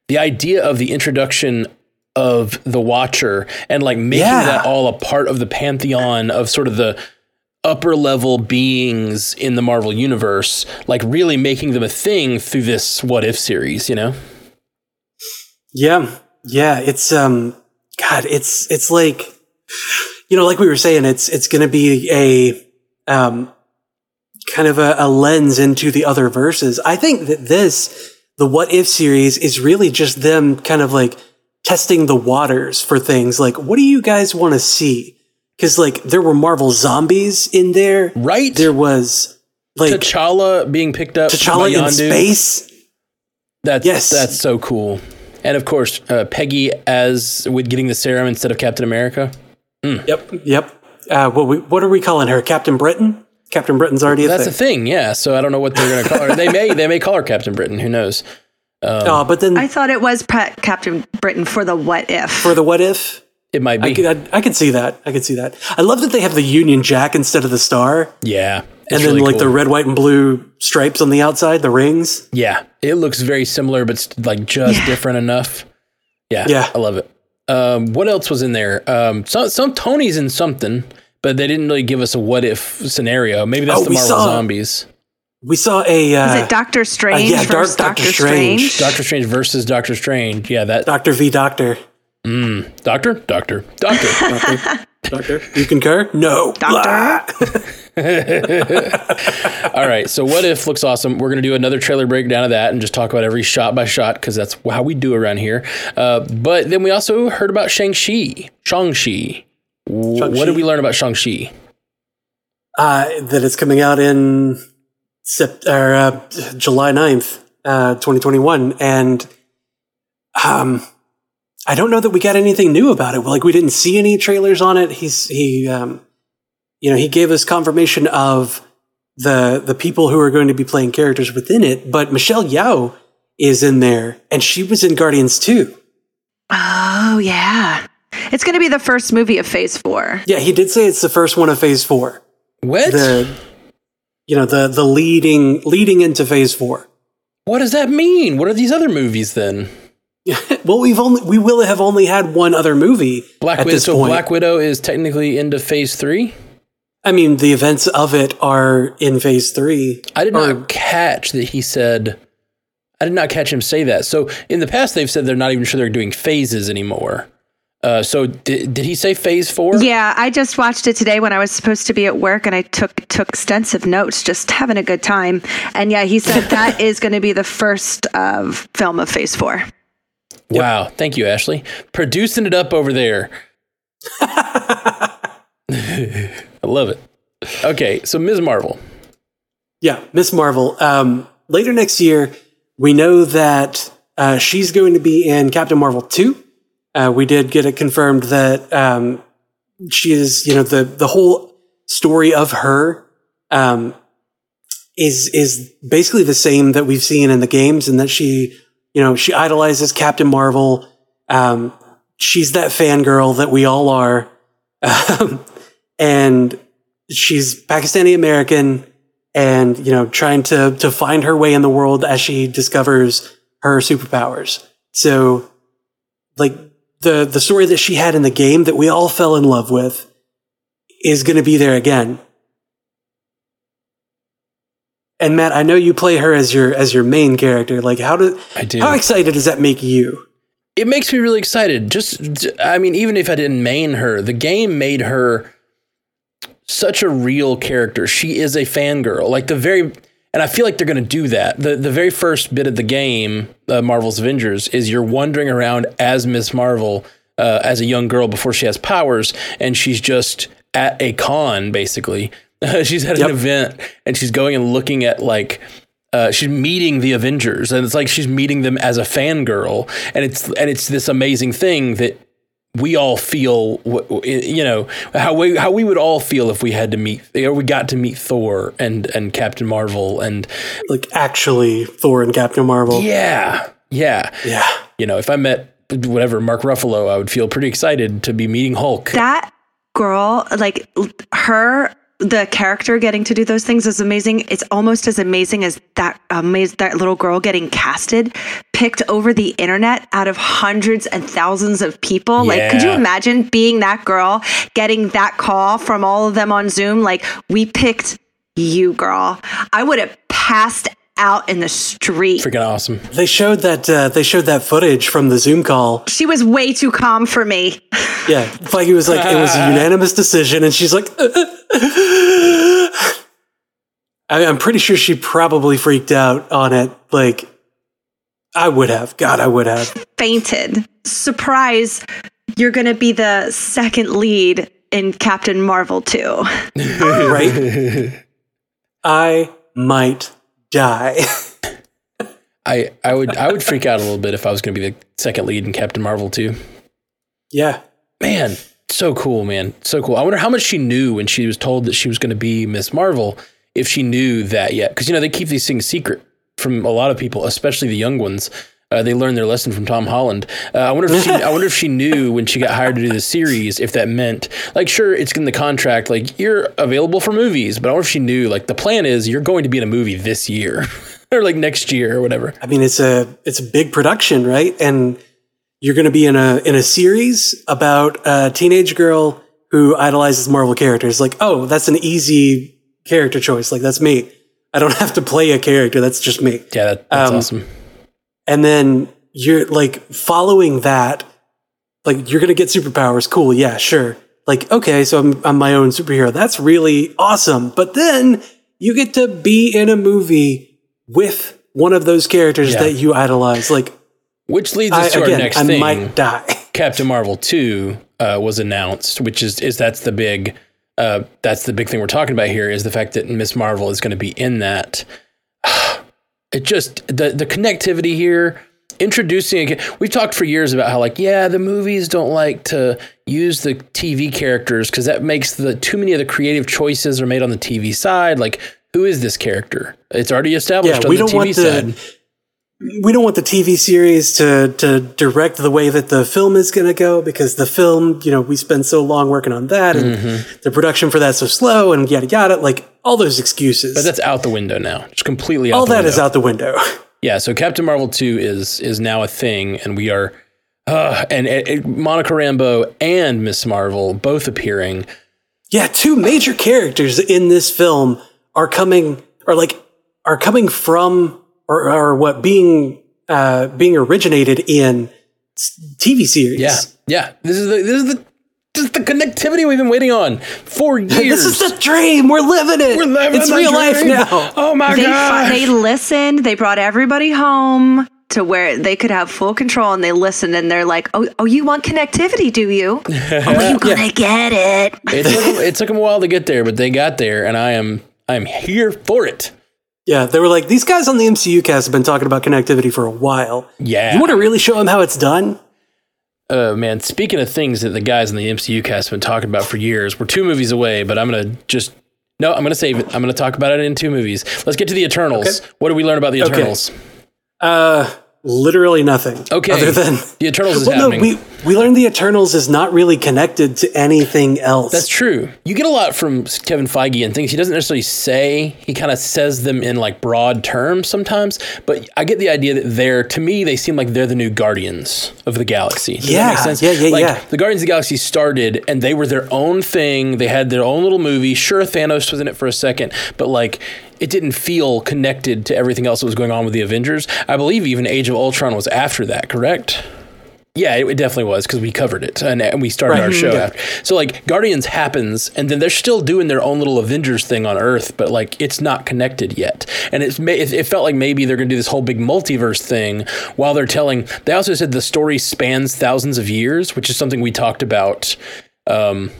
the idea of the introduction of the Watcher and like making Yeah. that all a part of the pantheon of sort of the upper level beings in the Marvel universe, like really making them a thing through this What If series, you know? Yeah, yeah. It's um, God, it's it's like, you know, like we were saying, it's it's to be a um, kind of a, a lens into the other verses. I think that this, the What If series, is really just them kind of like testing the waters for things. Like, what do you guys want to see? Because like there were Marvel zombies in there, Right? There was like T'Challa being picked up by T'Challa in space. That's Yes. that's so cool. And of course, uh, Peggy as with getting the serum instead of Captain America. Yep, yep. Uh, what we, what are we calling her? Captain Britain? Captain Britain's already a That's thing. the thing, yeah. So I don't know what they're going to call her. They may they may call her Captain Britain. Who knows? oh, but then I thought it was Pa- Captain Britain for the what if. for the what if, It might I be. could, I, I could see that. I could see that. I love that they have the Union Jack instead of the star, yeah. and then really like the red, white, and blue stripes on the outside, the rings. Yeah, it looks very similar, but s- like just different enough. Yeah, Yeah. I love it. Um, what else was in there? Um, some some Tony's in something, but they didn't really give us a what if scenario. Maybe that's Oh, the we Marvel saw- zombies. We saw a uh, Is it Doctor Strange yeah, Dark Doctor Doctor Strange. Strange? Doctor Strange versus Doctor Strange. Yeah, that Doctor v Doctor. Doctor, Doctor, Doctor. Doctor, Doctor, you concur? No, Doctor? All right. So what if looks awesome? We're gonna do another trailer breakdown of that and just talk about every shot by shot because that's how we do around here. Uh, but then we also heard about Shang Chi. Shang Chi. What Shang-Chi. did we learn about Shang Chi? uh, that it's coming out in Sept- or, uh, July 9th, uh, 2021. And um, I don't know that we got anything new about it. Like, we didn't see any trailers on it. He's, he, um, you know, he gave us confirmation of the, the people who are going to be playing characters within it. But Michelle Yeoh is in there, and she was in Guardians too. Oh yeah. It's going to be the first movie of Phase Four. Yeah, he did say it's the first one of Phase 4. What? The, you know, the, the leading, leading into Phase 4. what does that mean? What are these other movies then? Well, we've only we will have only had one other movie Black at Widow. this So point. Black Widow is technically into Phase Three. I mean, the events of it are in Phase Three. I did Or- not catch that he said. I did not catch him say that. So in the past, they've said they're not even sure they're doing phases anymore. Uh, so did, did he say Phase Four? Yeah, I just watched it today when I was supposed to be at work, and I took took extensive notes, just having a good time. And yeah, he said that is going to be the first uh, film of Phase Four. Wow. Thank you, Ashley. Producing it up over there. I love it. Okay, so Ms. Marvel. Yeah, Miss Marvel. Um, later next year, we know that uh, she's going to be in Captain Marvel two. Uh, we did get it confirmed that um, she is, you know, the the whole story of her um, is is basically the same that we've seen in the games, and that she, you know, she idolizes Captain Marvel. Um, she's that fangirl that we all are, um, and she's Pakistani American and you know trying to to find her way in the world as she discovers her superpowers. So like the the story that she had in the game that we all fell in love with is going to be there again and Matt I know you play her as your as your main character like how do I do. how excited does that make you it makes me really excited. Just, I mean, even if I didn't main her, the game made her such a real character. She is a fangirl. Like the very, and I feel like they're going to do that. The the very first bit of the game, uh, Marvel's Avengers, is you're wandering around as Miss Marvel uh, as a young girl before she has powers, and she's just at a con basically. she's at Yep. an event and she's going and looking at like uh, she's meeting the Avengers, and it's like she's meeting them as a fangirl, and it's and it's this amazing thing that we all feel, w- w- you know, how we how we would all feel if we had to meet, or we got to meet Thor and and Captain Marvel, and like actually Thor and Captain Marvel yeah, yeah, yeah you know, if I met whatever Mark Ruffalo, I would feel pretty excited to be meeting Hulk. That girl, like her, the character getting to do those things is amazing. It's almost as amazing as that amazing that little girl getting casted, picked over the internet out of hundreds and thousands of people. Like, could you imagine being that girl, getting that call from all of them on Zoom? Like, we picked you, girl. I would have passed out in the street. Freaking awesome. they showed that uh, they showed that footage from the Zoom call She was way too calm for me. Yeah, Feige was like, it was a unanimous decision, and she's like, I, I'm pretty sure she probably freaked out on it. Like, I would have. God, I would have. fainted. Surprise, you're going to be the second lead in Captain Marvel 2. Right? I might die. I I would I would freak out a little bit if I was going to be the second lead in Captain Marvel too. yeah. Man, so cool, man. So cool. I wonder how much she knew when she was told that she was going to be Miss Marvel, if she knew that yet. Because, you know, they keep these things secret from a lot of people, especially the young ones. Uh, they learned their lesson from Tom Holland. Uh, I wonder if she, I wonder if she knew when she got hired to do the series if that meant like sure it's in the contract like you're available for movies, but I wonder if she knew like the plan is you're going to be in a movie this year or like next year or whatever. I mean, it's a it's a big production, right? And you're going to be in a in a series about a teenage girl who idolizes Marvel characters. Like, oh, that's an easy character choice. Like, that's me. I don't have to play a character. That's just me. Yeah, that, that's Um, awesome. And then you're like following that, like you're gonna get superpowers. Cool, yeah, sure. Like, okay, so I'm I'm my own superhero. That's really awesome. But then you get to be in a movie with one of those characters Yeah. that you idolize. Like, Which leads I, us to again, our next I thing. might die. Captain Marvel two uh, was announced, which is is that's the big uh, that's the big thing we're talking about here is the fact that Miss Marvel is going to be in that. It just the the connectivity here, introducing. We've talked for years about how like yeah, the movies don't like to use the TV characters because that makes the too many of the creative choices are made on the TV side. Like who is this character? It's already established Yeah, on we the don't TV want side. the we don't want the TV series to to direct the way that the film is going to go because the film, you know, we spend so long working on that and Mm-hmm. the production for that's so slow and yada yada. Like all those excuses. But that's out the window now. Just completely out all the that is out the window. Yeah, so Captain Marvel 2 is is now a thing and we are uh, and, and, and Monica Rambeau and Miss Marvel both appearing. yeah, two major characters in this film are coming are like are coming from or are what being uh being originated in TV series. Yeah. Yeah. This is the this is the this is the connectivity we've been waiting on for years. This is the dream. We're living it. We're living it's the real life now. Oh my They, god. they listened. They brought everybody home to where they could have full control, and they listened. And they're like, "Oh, oh, you want connectivity, do you? oh, you gonna get it?" it, took it took them a while to get there, but they got there and I am I am here for it. Yeah, they were like, these guys on the MCU cast have been talking about connectivity for a while. Yeah. You want to really show them how it's done? Uh, man, speaking of things that the guys in the MCU cast have been talking about for years, we're two movies away, but I'm going to just. No, I'm going to save it. I'm going to talk about it in two movies. Let's get to the Eternals. What do we learn about the Okay. Eternals? Uh, literally nothing. Okay. Other than The Eternals is well, no, happening. we we learned the Eternals is not really connected to anything else. That's true. You get a lot from Kevin Feige and things he doesn't necessarily say. He kind of says them in like broad terms sometimes, but I get the idea that they're to me they seem like they're the new guardians of the galaxy. Does that Yeah, make sense? yeah, yeah, like, yeah. The Guardians of the Galaxy started and they were their own thing. They had their own little movie. Sure, Thanos was in it for a second, but like it didn't feel connected to everything else that was going on with the Avengers. I believe even Age of Ultron was after that, correct? Yeah, it, it definitely was because we covered it and, and we started Right, our show yeah. after. So like Guardians happens, and then they're still doing their own little Avengers thing on Earth, but like it's not connected yet. And it's it, it felt like maybe they're going to do this whole big multiverse thing while they're telling. They also said the story spans thousands of years, which is something we talked about. Um,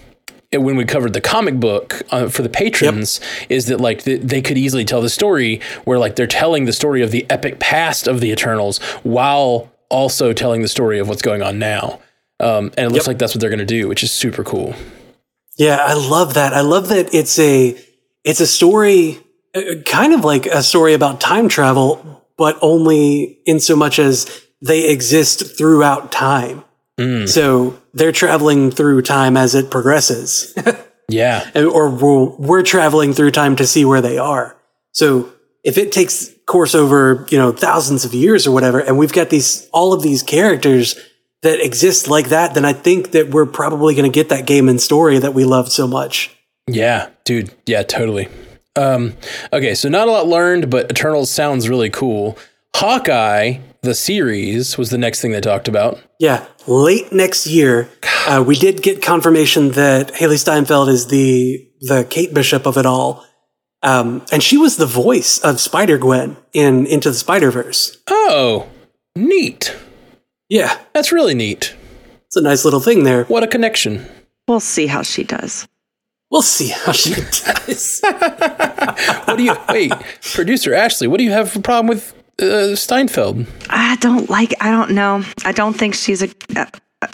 when we covered the comic book uh, for the patrons is that like th- they could easily tell the story where like they're telling the story of the epic past of the Eternals while also telling the story of what's going on now. Um, and it looks Yep. like that's what they're going to do, which is super cool. Yeah, I love that. I love that it's a it's a story uh, kind of like a story about time travel, but only in so much as they exist throughout time. So they're traveling through time as it progresses. Yeah. Or we're, we're traveling through time to see where they are. So if it takes course over, you know, thousands of years or whatever, and we've got these, all of these characters that exist like that, then I think that we're probably going to get that game and story that we loved so much. Yeah, dude. Yeah, totally. Um, okay, so not a lot learned, but Eternals sounds really cool. Hawkeye, the series, was the next thing they talked about. Yeah. Late next year, uh, we did get confirmation that Hailee Steinfeld is the, the Kate Bishop of it all. Um, and she was the voice of Spider Gwen in Into the Spider Verse. Oh, neat. Yeah. That's really neat. It's a nice little thing there. What a connection. We'll see how she does. We'll see how she does. What do you wait, producer Ashley? What do you have a problem with uh, Steinfeld? I don't like. I don't know. I don't think she's a.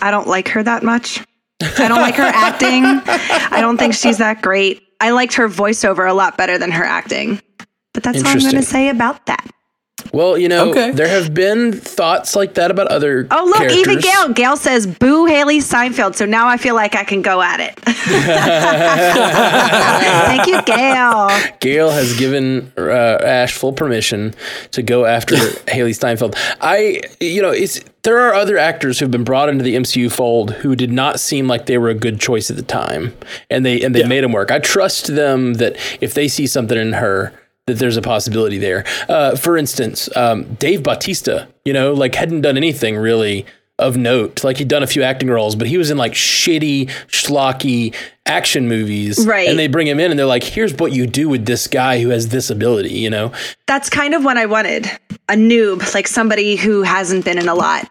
I don't like her that much. I don't like her acting. I don't think she's that great. I liked her voiceover a lot better than her acting. But that's all I'm going to say about that. Well, you know, Okay. there have been thoughts like that about other. Oh, look, even. Gail. Gail says, boo Hailee Steinfeld. So now I feel like I can go at it. Thank you, Gail. Gail has given uh, Ash full permission to go after Hailee Steinfeld. I, you know, it's there are other actors who've been brought into the MCU fold who did not seem like they were a good choice at the time, and they and they Yeah. made them work. I trust them that if they see something in her, that there's a possibility there. Uh, for instance, um, Dave Bautista, you know, like hadn't done anything really of note. Like he'd done a few acting roles, but he was in like shitty, schlocky action movies. Right. And they bring him in and they're like, here's what you do with this guy who has this ability, you know? That's kind of what I wanted. A noob, like somebody who hasn't been in a lot.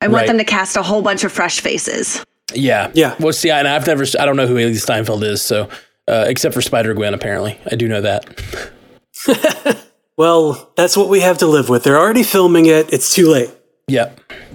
I want Right. them to cast a whole bunch of fresh faces. Yeah. Yeah. Well, see, and I've never, I don't know who Hailee Steinfeld is. So, uh, except for Spider Gwen, apparently. I do know that. Well, that's what we have to live with. They're already filming it. It's too late. Yeah.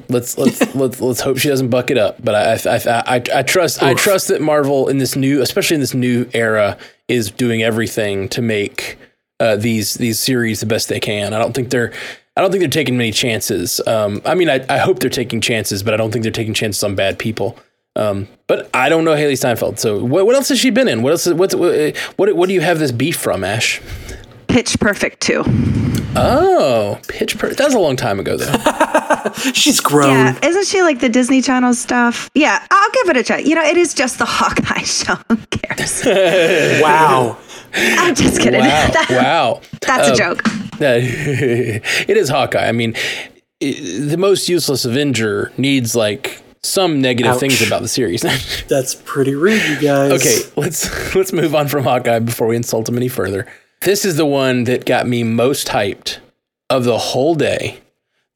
Let's let's let's let's hope she doesn't buck it up. But I I I, I, I trust I trust that Marvel in this new, especially in this new era, is doing everything to make uh, these these series the best they can. I don't think they're I don't think they're taking many chances. Um, I mean, I, I hope they're taking chances, but I don't think they're taking chances on bad people. Um, but I don't know Hailee Steinfeld. So what, what else has she been in? What else? What's, what, what what do you have this beef from, Ash? Pitch Perfect too. Oh, Pitch Perfect. That was a long time ago, though. She's grown. Yeah, isn't she like the Disney Channel stuff? Yeah, I'll give it a try. You know, it is just the Hawkeye show. Who cares? Wow. I'm just kidding. wow, That- wow. That's Um, a joke. it is Hawkeye. I mean, i the most useless Avenger needs like some negative Ouch. things about the series. That's pretty rude, you guys. okay, let's let's move on from Hawkeye before we insult him any further. This is the one that got me most hyped of the whole day.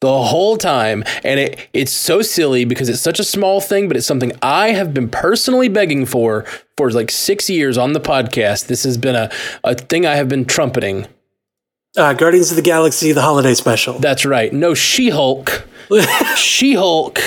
The whole time, and it it's so silly because it's such a small thing, but it's something I have been personally begging for for like six years on the podcast. This has been a, a thing I have been trumpeting Uh, Guardians of the Galaxy, the holiday special. That's right. No She Hulk. she Hulk.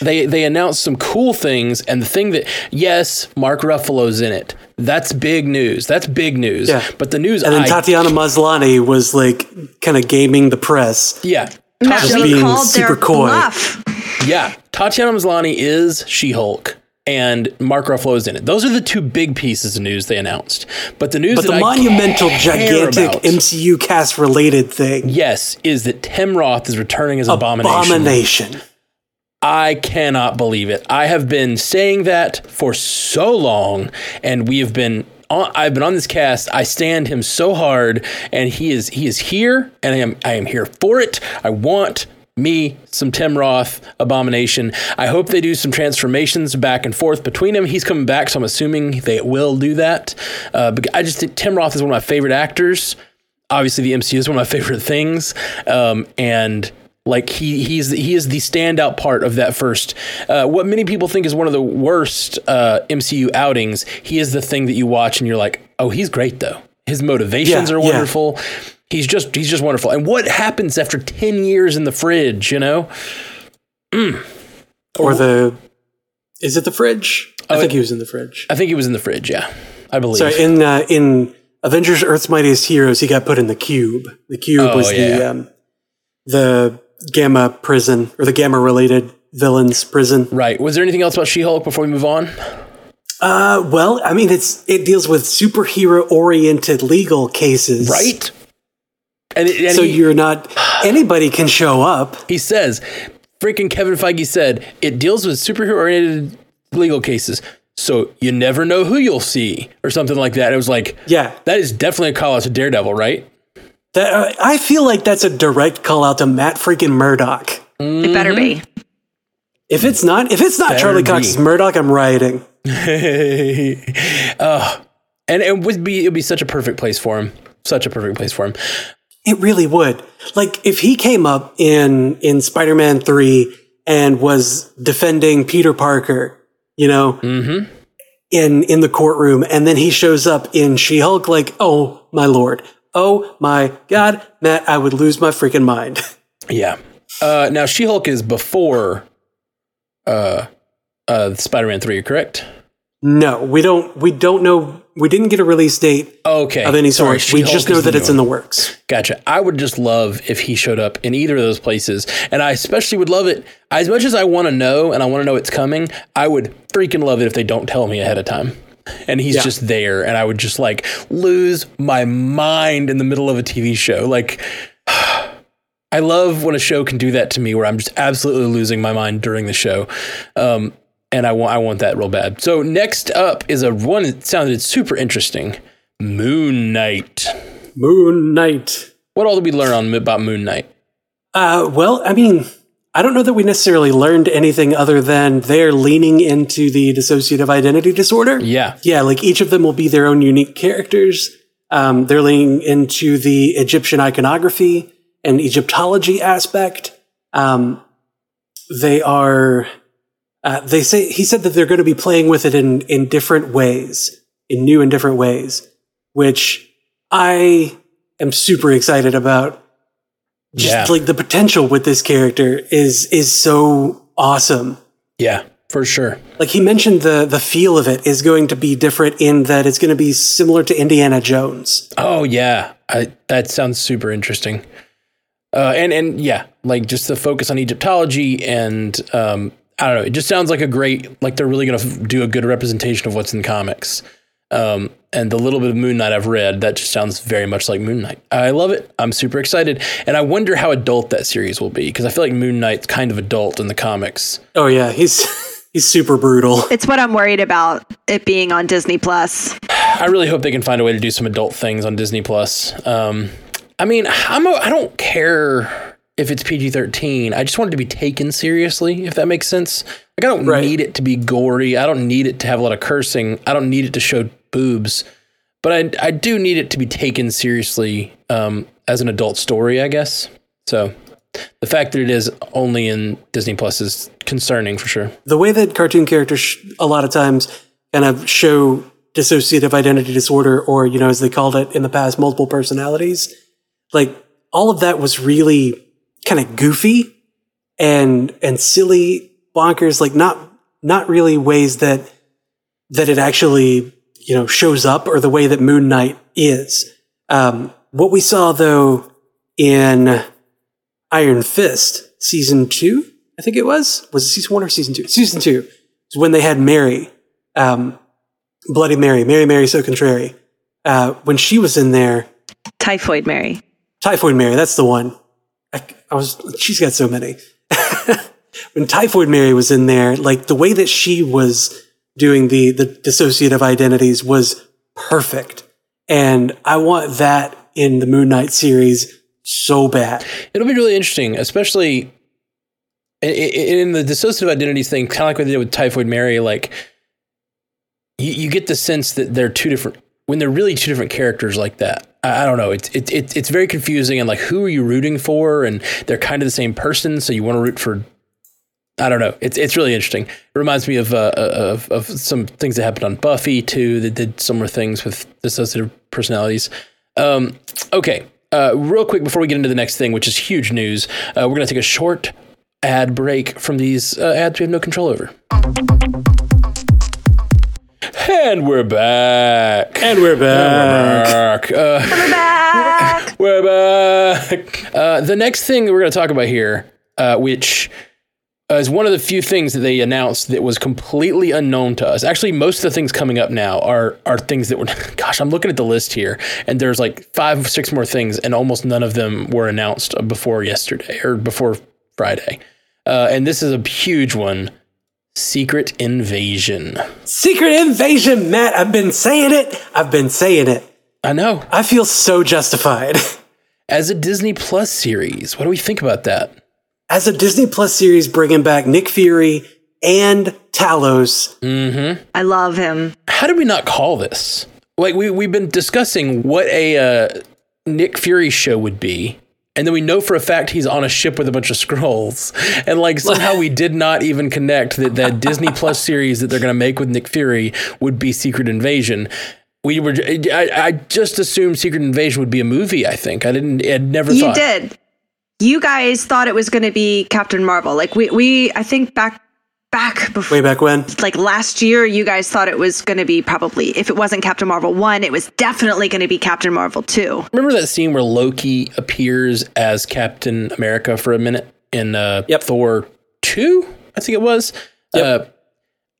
They they announced some cool things, and the thing that yes, Mark Ruffalo's in it. That's big news. That's big news. Yeah. But the news and then I Tatiana Maslany was like kind of gaming the press. yeah. Not Just being being called super coy. bluff. Yeah, Tatiana Maslany is She Hulk, and Mark Ruffalo is in it. Those are the two big pieces of news they announced. But the news But that the I monumental, care gigantic about, MCU cast related thing yes, is that Tim Roth is returning as Abomination. Abomination. I cannot believe it. I have been saying that for so long, and we have been. On, I've been on this cast. I stand him so hard, and he is he is here, and I am I am here for it. I want me some Tim Roth abomination. I hope they do some transformations back and forth between him. He's coming back, so I'm assuming they will do that. Uh, but I just think Tim Roth is one of my favorite actors obviously the MCU is one of my favorite things, um, and like he he's he is the standout part of that first. Uh, what many people think is one of the worst uh, MCU outings. He is the thing that you watch and you're like, oh, he's great though. His motivations Yeah, are yeah. wonderful. He's just he's just wonderful. And what happens after ten years in the fridge? You know, Or the. Is it the fridge? I Oh, think it- he was in the fridge. I think he was in the fridge. Yeah, I believe. Sorry, in uh, in Avengers: Earth's Mightiest Heroes, he got put in the cube. The cube Oh, was yeah. the um, the Gamma prison or the Gamma related villains prison. right. Was there anything else about She-Hulk before we move on? Uh, well, I mean, it's it deals with superhero oriented legal cases, Right. And, it, and So he- you're not anybody can show up. He says, freaking Kevin Feige said, it deals with superhero oriented legal cases. So you never know who you'll see, or something like that. It was like, Yeah, that is definitely a call out to Daredevil, right? That uh, I feel like that's a direct call out to Matt freaking Murdock. It better be. If it's not, if it's not Better Charlie be. Cox's Murdoch, I'm rioting. uh, and it would be it would be such a perfect place for him. Such a perfect place for him. It really would. Like if he came up in in Spider-Man 3 and was defending Peter Parker, you know, in in the courtroom and then he shows up in She-Hulk like, "Oh, my lord. Oh my god, Matt, I would lose my freaking mind." Yeah. Uh, now She Hulk is before uh, uh, Spider Man three, correct? no, we don't we don't know we didn't get a release date Okay. of any Sorry, sort. we just know that it's in the works. Gotcha. I would just love if he showed up in either of those places. And I especially would love it as much as I want to know and I want to know it's coming. I would freaking love it if they don't tell me ahead of time. And he's Yeah. just there and I would just like lose my mind in the middle of a TV show. Like I love when a show can do that to me where I'm just absolutely losing my mind during the show. Um, and I want I want that real bad. So next up is a one that sounded super interesting. Moon Knight. Moon Knight. What all did we learn on about Moon Knight? Uh, well, I mean, I don't know that we necessarily learned anything other than they're leaning into the dissociative identity disorder. Yeah. Yeah, like each of them will be their own unique characters. Um, they're leaning into the Egyptian iconography and Egyptology aspect. Um, they are, uh, they say, he said that they're going to be playing with it in, in different ways, in new and different ways, which I am super excited about just Yeah. like the potential with this character is is so awesome. Yeah, for sure. Like he mentioned the the feel of it is going to be different in that it's going to be similar to Indiana Jones. Oh yeah, I, that sounds super interesting. Uh, and and yeah, like just the focus on Egyptology and um, I don't know. It just sounds like a great like they're really going to f- do a good representation of what's in comics. Um, and the little bit of Moon Knight I've read, that just sounds very much like Moon Knight. I love it. I'm super excited, and I wonder how adult that series will be because I feel like Moon Knight's kind of adult in the comics. Oh yeah, he's he's super brutal. It's what I'm worried about it being on Disney Plus. I really hope they can find a way to do some adult things on Disney Plus. Um, I mean, I'm a, I don't care if it's PG-13. I just want it to be taken seriously, if that makes sense. Like I don't Right. need it to be gory. I don't need it to have a lot of cursing. I don't need it to show boobs. But I I do need it to be taken seriously um, as an adult story, I guess. So the fact that it is only in Disney Plus is concerning for sure. The way that cartoon characters sh- a lot of times kind of show dissociative identity disorder, or you know, as they called it in the past, multiple personalities. Like all of that was really kind of goofy and and silly, bonkers. Like not not really ways that that it actually you know shows up, or the way that Moon Knight is. Um, what we saw though in Iron Fist season two, I think it was. Was it season one or season two? Season two is when they had Mary, um, Bloody Mary, Mary Mary So Contrary. Uh, when she was in there, Typhoid Mary. Typhoid Mary, that's the one. I, I was. She's got so many. when Typhoid Mary was in there, like the way that she was doing the the dissociative identities was perfect, and I want that in the Moon Knight series so bad. It'll be really interesting, especially in the dissociative identities thing, kind of like what they did with Typhoid Mary. Like, you, you get the sense that they're two different when they're really two different characters like that. I, I don't know. It's it, it, it's very confusing and like who are you rooting for? And they're kind of the same person, so you want to root for. I don't know. It's it's really interesting. It reminds me of uh, of of some things that happened on Buffy too. That did similar things with dissociative personalities. Um, okay, uh, real quick before we get into the next thing, which is huge news, uh, we're going to take a short ad break from these uh, ads we have no control over. And we're back. And we're back. We're Back. Uh, We're back. we're back. Uh, the next thing that we're going to talk about here, uh, which uh, is one of the few things that they announced that was completely unknown to us. Actually, most of the things coming up now are are things that were. Gosh, I'm looking at the list here, and there's like five, six more things, and almost none of them were announced before yesterday or before Friday. Uh, and this is a huge one. Secret Invasion. Secret Invasion, Matt. I've been saying it. I've been saying it. I know. I feel so justified. As a Disney Plus series, what do we think about that? As a Disney Plus series bringing back Nick Fury and Talos, I love him. how did we not call this? Like we we've been discussing what a uh, Nick Fury show would be, and then we know for a fact he's on a ship with a bunch of scrolls, and like somehow we did not even connect that that Disney Plus series that they're going to make with Nick Fury would be Secret Invasion. We were I, I just assumed Secret Invasion would be a movie. I think I didn't. I never You thought. did. You guys thought it was going to be Captain Marvel. Like we, we, I think back, back before, way back when. like last year, you guys thought it was going to be probably, if it wasn't Captain Marvel 1, it was definitely going to be Captain Marvel 2. Remember that scene where Loki appears as Captain America for a minute in uh, Yep. Thor two? I think it was. Uh,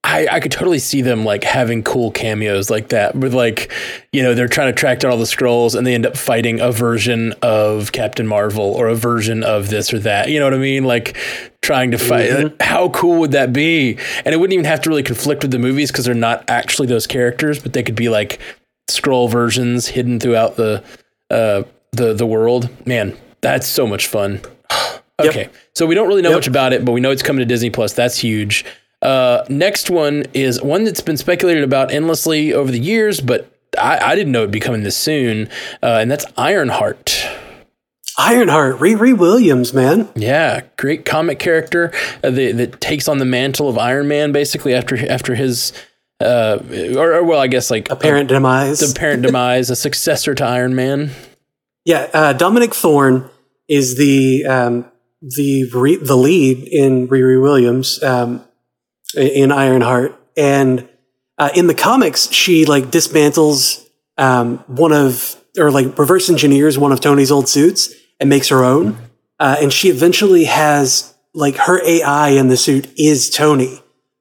I, I could totally see them like having cool cameos like that with like you know they're trying to track down all the scrolls and they end up fighting a version of Captain Marvel or a version of this or that you know what I mean like trying to fight how cool would that be and it wouldn't even have to really conflict with the movies because they're not actually those characters but they could be like scroll versions hidden throughout the uh, the the world. Man, that's so much fun. okay, yep. so we don't really know yep. much about it, but we know it's coming to Disney Plus. That's huge. Uh, next one is one that's been speculated about endlessly over the years, but I, I didn't know it'd be coming this soon, uh, and that's Ironheart. Ironheart, Riri Williams, man. Yeah, great comic character uh, that, that, takes on the mantle of Iron Man basically after after his, uh, or, or well, I guess like apparent a, demise, the apparent demise, a successor to Iron Man. Yeah, uh, Dominique Thorne is the um, the re- the lead in Riri Williams um, in Ironheart, and uh, in the comics, she like dismantles um, one of or like reverse engineers one of Tony's old suits and makes her own. Uh, and she eventually has like her AI in the suit is Tony.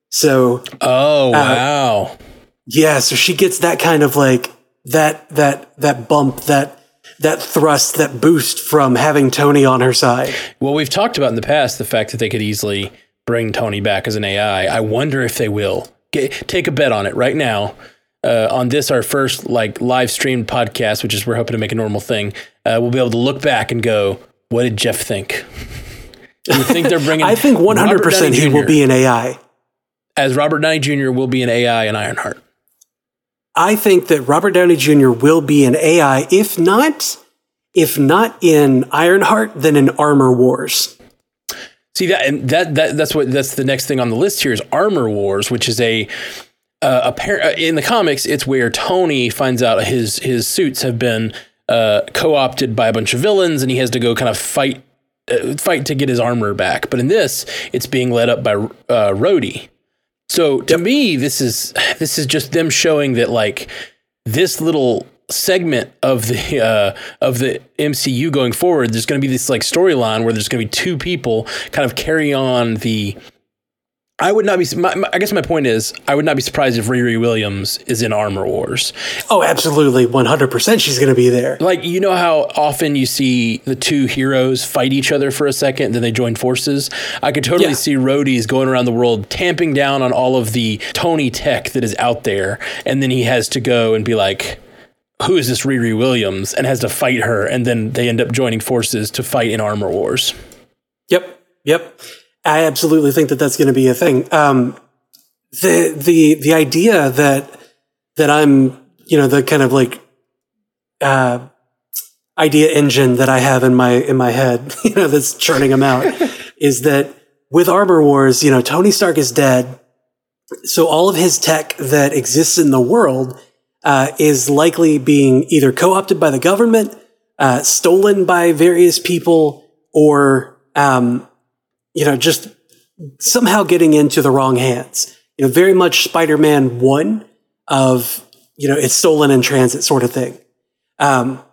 So oh uh, wow, yeah. So she gets that kind of like that that that bump that that thrust that boost from having Tony on her side. Well, we've talked about in the past the fact that they could easily bring Tony back as an AI. I wonder if they will. Get, take a bet on it right now. Uh, on this, our first like live streamed podcast, which is we're hoping to make a normal thing, uh, we'll be able to look back and go, "What did Jeff think?" You think they're bringing? I think one hundred percent he will be an AI. As Robert Downey Jr. will be an AI in Ironheart. I think that Robert Downey Jr. will be an AI, if not, if not in Ironheart, then in Armor Wars. See that and that that that's what that's the next thing on the list here is Armor Wars, which is a uh, a uh, in the comics it's where Tony finds out his his suits have been uh, co-opted by a bunch of villains and he has to go kind of fight uh, fight to get his armor back. But in this, it's being led up by uh, Rhodey. So to me, this is this is just them showing that like this little segment of the uh, of the MCU going forward, there's going to be this like storyline where there's going to be two people kind of carry on the. I would not be. My, my, I guess my point is, I would not be surprised if Riri Williams is in Armor Wars. Oh, absolutely, one hundred percent. She's going to be there. Like you know how often you see the two heroes fight each other for a second, then they join forces. I could totally yeah. see Rhodey's going around the world, tamping down on all of the Tony tech that is out there, and then he has to go and be like, who is this Riri Williams and has to fight her, and then they end up joining forces to fight in Armor Wars. Yep, yep. I absolutely think that that's going to be a thing. Um, the the the idea that that I'm you know the kind of like uh, idea engine that I have in my in my head, you know, that's churning them out, is that with Armor Wars, you know, Tony Stark is dead, so all of his tech that exists in the world uh, is likely being either co-opted by the government, uh, stolen by various people, or um, you know just somehow getting into the wrong hands. You know, very much Spider-Man one of you know it's stolen in transit sort of thing. Um,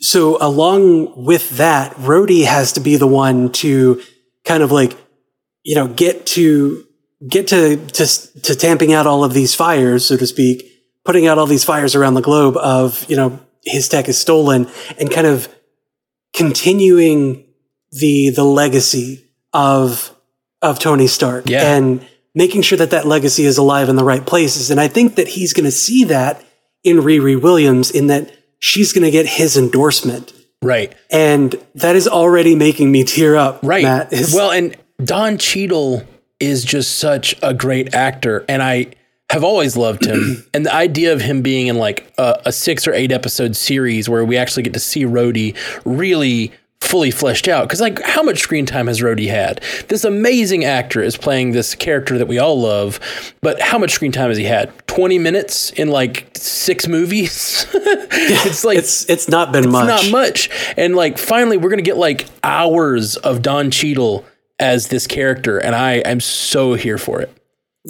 so along with that, Rhodey has to be the one to kind of like you know get to get to to to tamping out all of these fires, so to speak, putting out all these fires around the globe of, you know, his tech is stolen and kind of continuing the, the legacy of, of Tony Stark yeah. and making sure that that legacy is alive in the right places. And I think that he's going to see that in Riri Williams in that she's going to get his endorsement. Right. And that is already making me tear up. Right. Matt. well, and Don Cheadle is just such a great actor. And I, have always loved him, and the idea of him being in like a, a, six or eight episode series where we actually get to see Rhodey really fully fleshed out. Because like, how much screen time has Rhodey had? This amazing actor is playing this character that we all love, but how much screen time has he had? Twenty minutes in like six movies. it's like it's it's not been it's much. Not much. And like, finally, we're gonna get like hours of Don Cheadle as this character, and I am so here for it.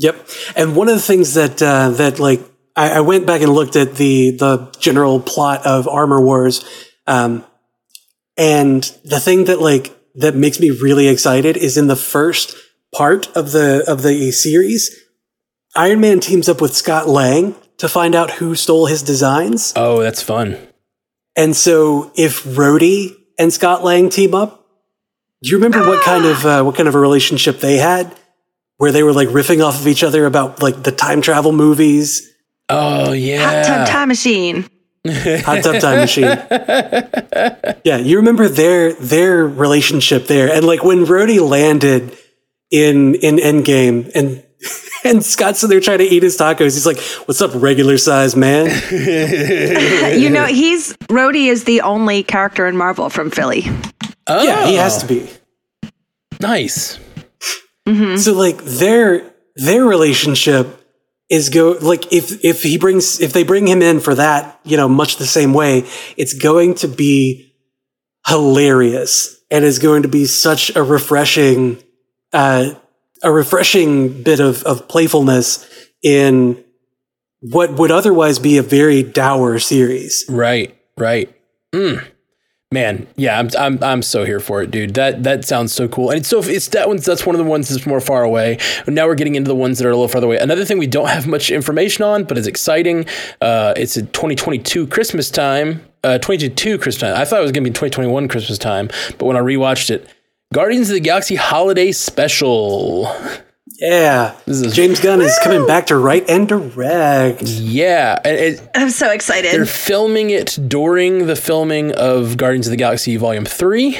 Yep. And one of the things that uh, that like I, I, went back and looked at the the general plot of Armor Wars, um, and the thing that like that makes me really excited is in the first part of the of the series, Iron Man teams up with Scott Lang to find out who stole his designs. Oh, that's fun. And so if Rhodey and Scott Lang team up, do you remember ah! what kind of uh, what kind of a relationship they had? Where they were like riffing off of each other about like the time travel movies. Oh yeah, Hot Tub Time Machine. Hot Tub Time Machine. Yeah, you remember their their relationship there, and like when Rhodey landed in in Endgame, and and Scott's in there trying to eat his tacos. He's like, "What's up, regular size man?" you know, he's Rhodey is the only character in Marvel from Philly. Oh, Yeah, he has to be. Nice. So like their their relationship is go like if if he brings if they bring him in for that, you know, much the same way, it's going to be hilarious and is going to be such a refreshing uh a refreshing bit of of playfulness in what would otherwise be a very dour series. Right. Right. Mm. Man, yeah, I'm I'm I'm so here for it, dude. That that sounds so cool. And it's so it's that one's that's one of the ones that's more far away. Now we're getting into the ones that are a little farther away. Another thing we don't have much information on, but is exciting. Uh, it's a 2022 Christmas time. Uh, 2022 Christmas time. I thought it was gonna be 2021 Christmas time, but when I rewatched it, Guardians of the Galaxy Holiday Special. Yeah. is- James Gunn is coming back to write and direct. Yeah, and it, I'm so excited. They're filming it during the filming of Guardians of the Galaxy Volume Three.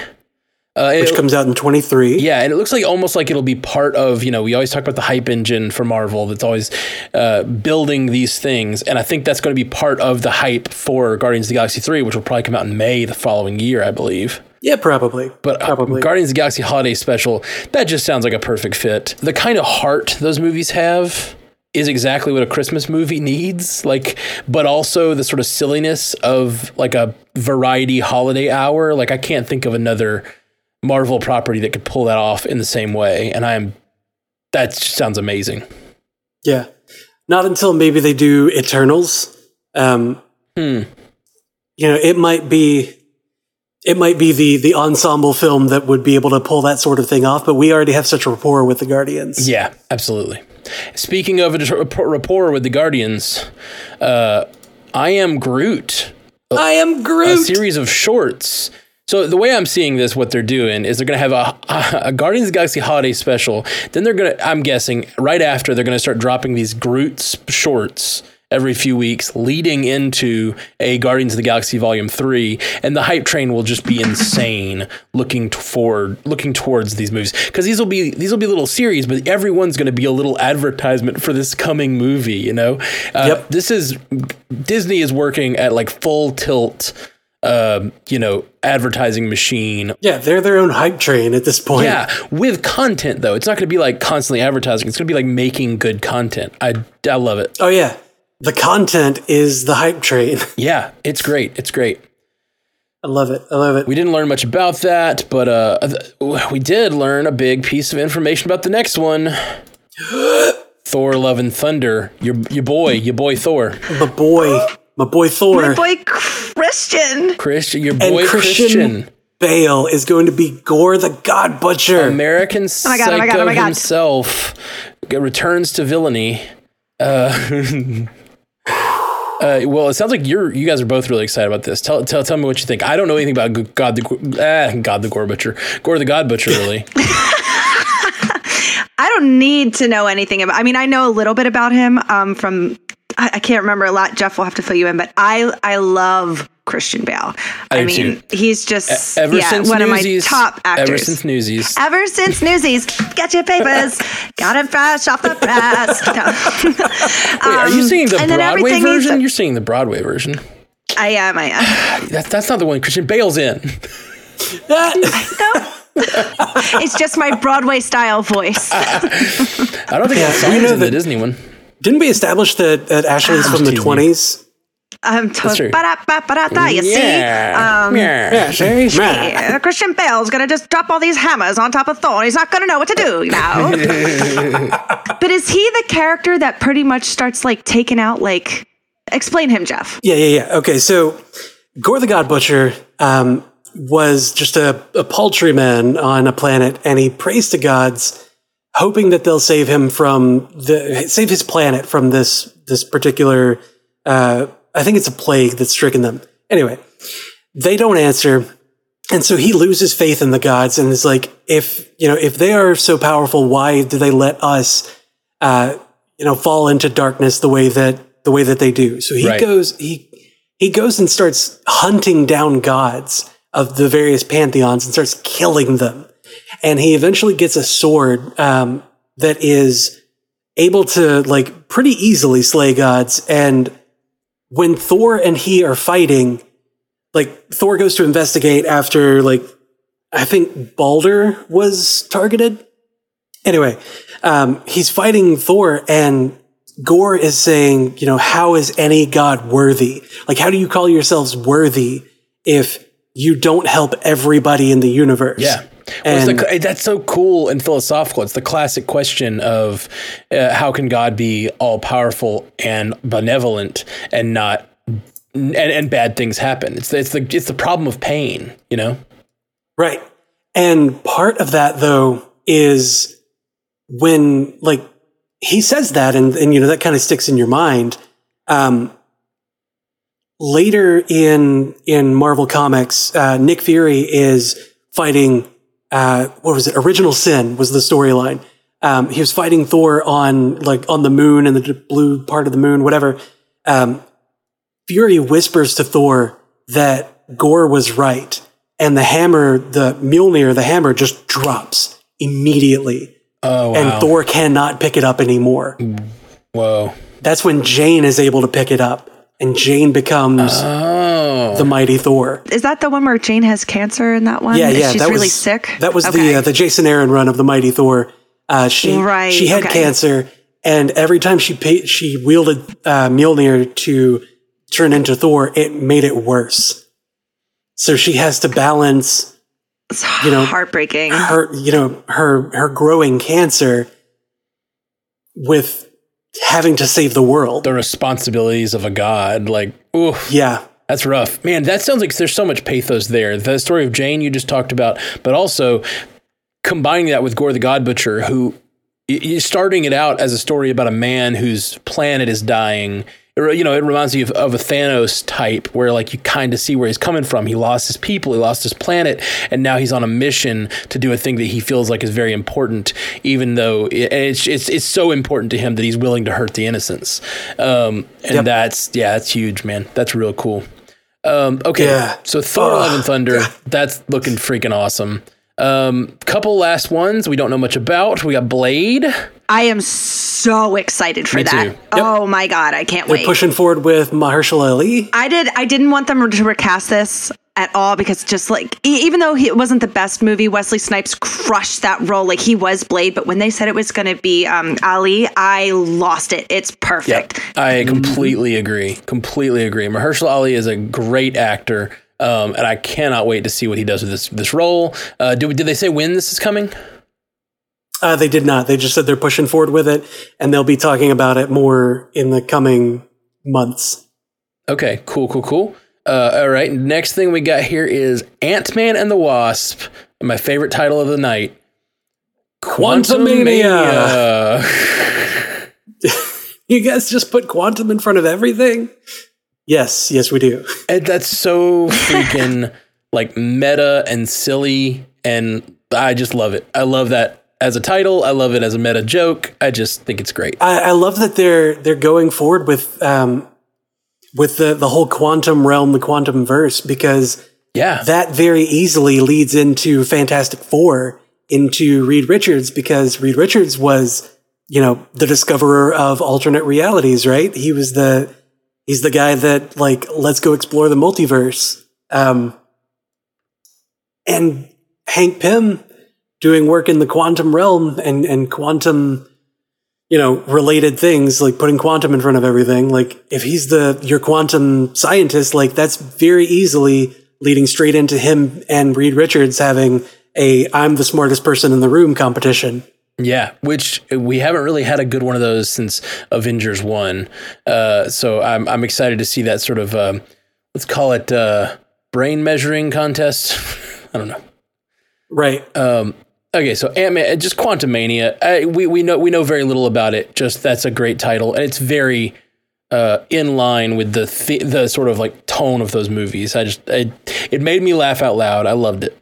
Uh, Which it- comes out in 23. yeah, and it looks like almost like it'll be part of you know we always talk about the hype engine for Marvel that's always uh, building these things, and I think that's going to be part of the hype for Guardians of the Galaxy Three, which will probably come out in May the following year, I believe. Yeah, probably. But uh, probably. Guardians of the Galaxy Holiday Special, that just sounds like a perfect fit. The kind of heart those movies have is exactly what a Christmas movie needs. Like, but also the sort of silliness of like a variety holiday hour. Like, I can't think of another Marvel property that could pull that off in the same way. And I am, that just sounds amazing. Yeah. Not until maybe they do Eternals. Um, Hmm. You know, it might be. It might be the the ensemble film that would be able to pull that sort of thing off, but we already have such a rapport with the Guardians. Yeah, absolutely. Speaking of a rapport with the Guardians, uh, I am Groot. I am Groot. a series of shorts. So the way I'm seeing this, what they're doing is they're going to have a, a Guardians of the Galaxy holiday special. Then they're going to, I'm guessing, right after they're going to start dropping these Groot shorts every few weeks, leading into a Guardians of the Galaxy Volume Three, and the hype train will just be insane. Looking forward, looking towards these movies because these will be these will be little series, but everyone's going to be a little advertisement for this coming movie. You know, uh, Yep. this is Disney is working at like full tilt um, you know, advertising machine. yeah, they're their own hype train at this point. Yeah, with content though. It's not going to be like constantly advertising. It's going to be like making good content. I I love it. Oh yeah. The content is the hype train. Yeah, it's great. It's great. I love it. I love it. We didn't learn much about that, but uh, we did learn a big piece of information about the next one. Thor: Love and Thunder. Your your boy, your boy Thor, my boy, my boy Thor. My boy Christian. Christian, your and boy Christian, Christian. Bale is going to be Gorr the God Butcher. American my God, Psycho oh my God, oh my God. himself returns to villainy. Uh, uh, well, it sounds like you're you guys are both really excited about this. Tell tell tell me what you think. I don't know anything about God the ah, God the Gorr Butcher, Gorr the God Butcher, really. I don't need to know anything about. I mean, I know a little bit about him um, from. I, I can't remember a lot. Jeff will have to fill you in, but I I love Christian Bale. I, do mean, too. he's just Ever yeah, since one Newsies, of my top actors. Ever since Newsies, Ever since Newsies, get your papers, got it fresh off the press. No. Wait, are you Um, seeing the and then Broadway everything is- version? You're seeing the Broadway version. I am. I am. That, that's not the one Christian Bale's in. Ah, No. it's just my Broadway style voice. I don't think that song's we know in the that- Disney one. Didn't we establish that, that Ashley's from the teasing you. twenties? I'm true. to ba-da-ba-ba-da-da, you see? Yeah. Um, yeah. Yeah, see? Yeah. Christian Bale's gonna just drop all these hammers on top of Thor. He's not gonna know what to do now. but is he the character that pretty much starts like taking out like? Explain him, Jeff. Yeah, yeah, yeah. Okay, so Gorr the God Butcher um, was just a, a paltry man on a planet, and he prays to gods, hoping that they'll save him from the save his planet from this this particular. Uh, I think it's a plague that's stricken them. Anyway, they don't answer, and so he loses faith in the gods, and is like, if you know, if they are so powerful, why do they let us? Uh, you know, fall into darkness the way that the way that they do. So he Right. goes he he goes and starts hunting down gods of the various pantheons and starts killing them. And he eventually gets a sword um, that is able to like pretty easily slay gods. And when Thor and he are fighting, like Thor goes to investigate after like I think Balder was targeted. Anyway, um, he's fighting Thor, and Gorr is saying, you know, how is any god worthy? Like, how do you call yourselves worthy if you don't help everybody in the universe? Yeah. Well, the, that's so cool and philosophical. It's the classic question of uh, how can God be all powerful and benevolent and not and, and bad things happen. It's it's the it's the problem of pain, you know. Right. And part of that though is when like he says that and, and you know that kind of sticks in your mind. Um, later in in Marvel Comics, uh, Nick Fury is fighting uh, what was it? Original Sin was the storyline. Um, he was fighting Thor on like on the moon and the blue part of the moon, whatever. Um, Fury whispers to Thor that Gorr was right, and the hammer, the Mjolnir, the hammer just drops immediately. Oh, wow. And Thor cannot pick it up anymore. Whoa. That's when Jane is able to pick it up, and Jane becomes oh. the mighty Thor. Is that the one where Jane has cancer in that one? Yeah, yeah. She's that really was, sick. That was okay. the uh, the Jason Aaron run of the mighty Thor. Uh, she right, she had okay. cancer, and every time she paid, she wielded uh, Mjolnir to turn into Thor, it made it worse. So she has to balance It's you know, heartbreaking. her you know her her growing cancer with having to save the world. The responsibilities of a god, like, oof. Yeah. That's rough. Man, that sounds like there's so much pathos there. The story of Jane you just talked about, but also combining that with Gorr the God Butcher, who starting it out as a story about a man whose planet is dying. You know, it reminds me of, of a Thanos type where, like, you kind of see where he's coming from. He lost his people, he lost his planet, and now he's on a mission to do a thing that he feels like is very important, even though it, it's, it's it's so important to him that he's willing to hurt the innocents. Um, and Yep. that's yeah, that's huge, man. That's real cool. Um, okay, Yeah. so Thor: Love and Thunder, that's looking freaking awesome. Um, couple last ones we don't know much about. We got Blade. I am so excited for Me that. Yep. Oh my god, I can't wait. They're wait. pushing forward with Mahershala Ali. I did. I didn't want them to recast this at all because just like e- even though he, it wasn't the best movie, Wesley Snipes crushed that role. Like he was Blade, but when they said it was going to be um, Ali, I lost it. It's perfect. I completely agree. Completely agree. Mahershala Ali is a great actor, um, and I cannot wait to see what he does with this this role. Uh, do, did they say when this is coming? Uh, they did not. They just said they're pushing forward with it, and they'll be talking about it more in the coming months. Okay, cool, cool, cool. Uh, all right, next thing we got here is Ant Man and the Wasp, my favorite title of the night. Quantumania. Quantumania. You guys just put quantum in front of everything? Yes, yes, we do. And that's so freaking like meta and silly, and I just love it. I love that as a title. I love it as a meta joke. I just think it's great. I, I love that they're they're going forward with um, with the the whole quantum realm, the quantum verse, because Yeah, that very easily leads into Fantastic Four, into Reed Richards, because Reed Richards was, you know, the discoverer of alternate realities, right? He was the he's the guy that like let's go explore the multiverse. Um, and Hank Pym doing work in the quantum realm and and quantum you know related things like putting quantum in front of everything like if he's the your quantum scientist like that's very easily leading straight into him and Reed Richards having a I'm the smartest person in the room competition Yeah, which we haven't really had a good one of those since Avengers One. Uh, so I'm I'm excited to see that sort of um, let's call it uh, brain measuring contest. I don't know. right Um, okay, so Ant Man, just Quantum Mania. We we know we know very little about it. Just that's a great title, and it's very uh, in line with the th- the sort of like tone of those movies. I just I, it made me laugh out loud. I loved it.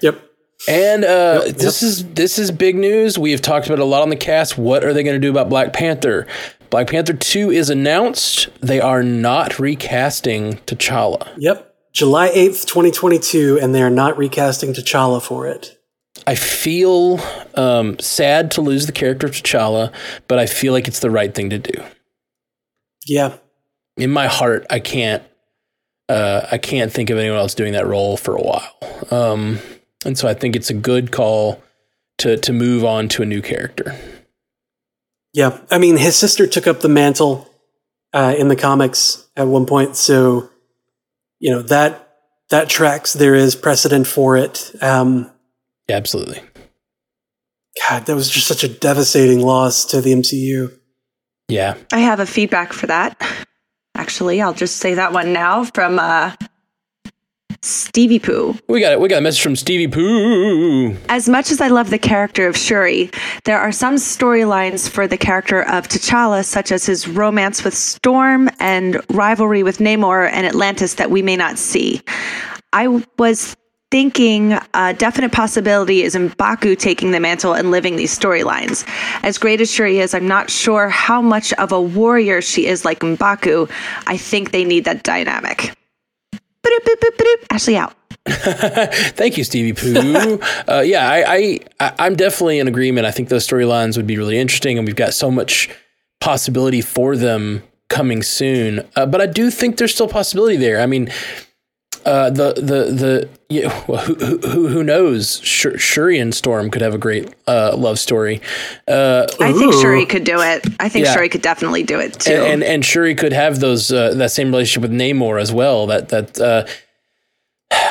yep And uh, yep, this yep. is this is big news. We have talked about a lot on the cast. What are they going to do about Black Panther? Black Panther 2 is announced. They are not recasting T'Challa. Yep. July 8th, 2022, and they are not recasting T'Challa for it. I feel um, sad to lose the character of T'Challa, but I feel like it's the right thing to do. Yeah. In my heart, I can't. Uh, I can't think of anyone else doing that role for a while, um, and so I think it's a good call to to move on to a new character. Yeah, I mean, his sister took up the mantle uh, in the comics at one point, so you know that that tracks. There is precedent for it. Um, yeah, absolutely. God, that was just such a devastating loss to the MCU. Yeah. I have a feedback for that. Actually, I'll just say that one now from uh, Stevie Pooh. We got it. We got a message from Stevie Pooh. As much as I love the character of Shuri, there are some storylines for the character of T'Challa, such as his romance with Storm and rivalry with Namor and Atlantis, that we may not see. I was thinking a definite possibility is Mbaku taking the mantle and living these storylines. As great as Shuri is, I'm not sure how much of a warrior she is like Mbaku. I think they need that dynamic. Ashley out. Thank you, Stevie Pooh. uh, yeah, I, I, I'm definitely in agreement. I think those storylines would be really interesting, and we've got so much possibility for them coming soon. Uh, but I do think there's still possibility there. I mean, uh, the the the yeah, who, who who knows? Shuri and Storm could have a great uh, love story. Uh, I think Shuri could do it. I think yeah. Shuri could definitely do it too. And and, and Shuri could have those uh, that same relationship with Namor as well. That that uh,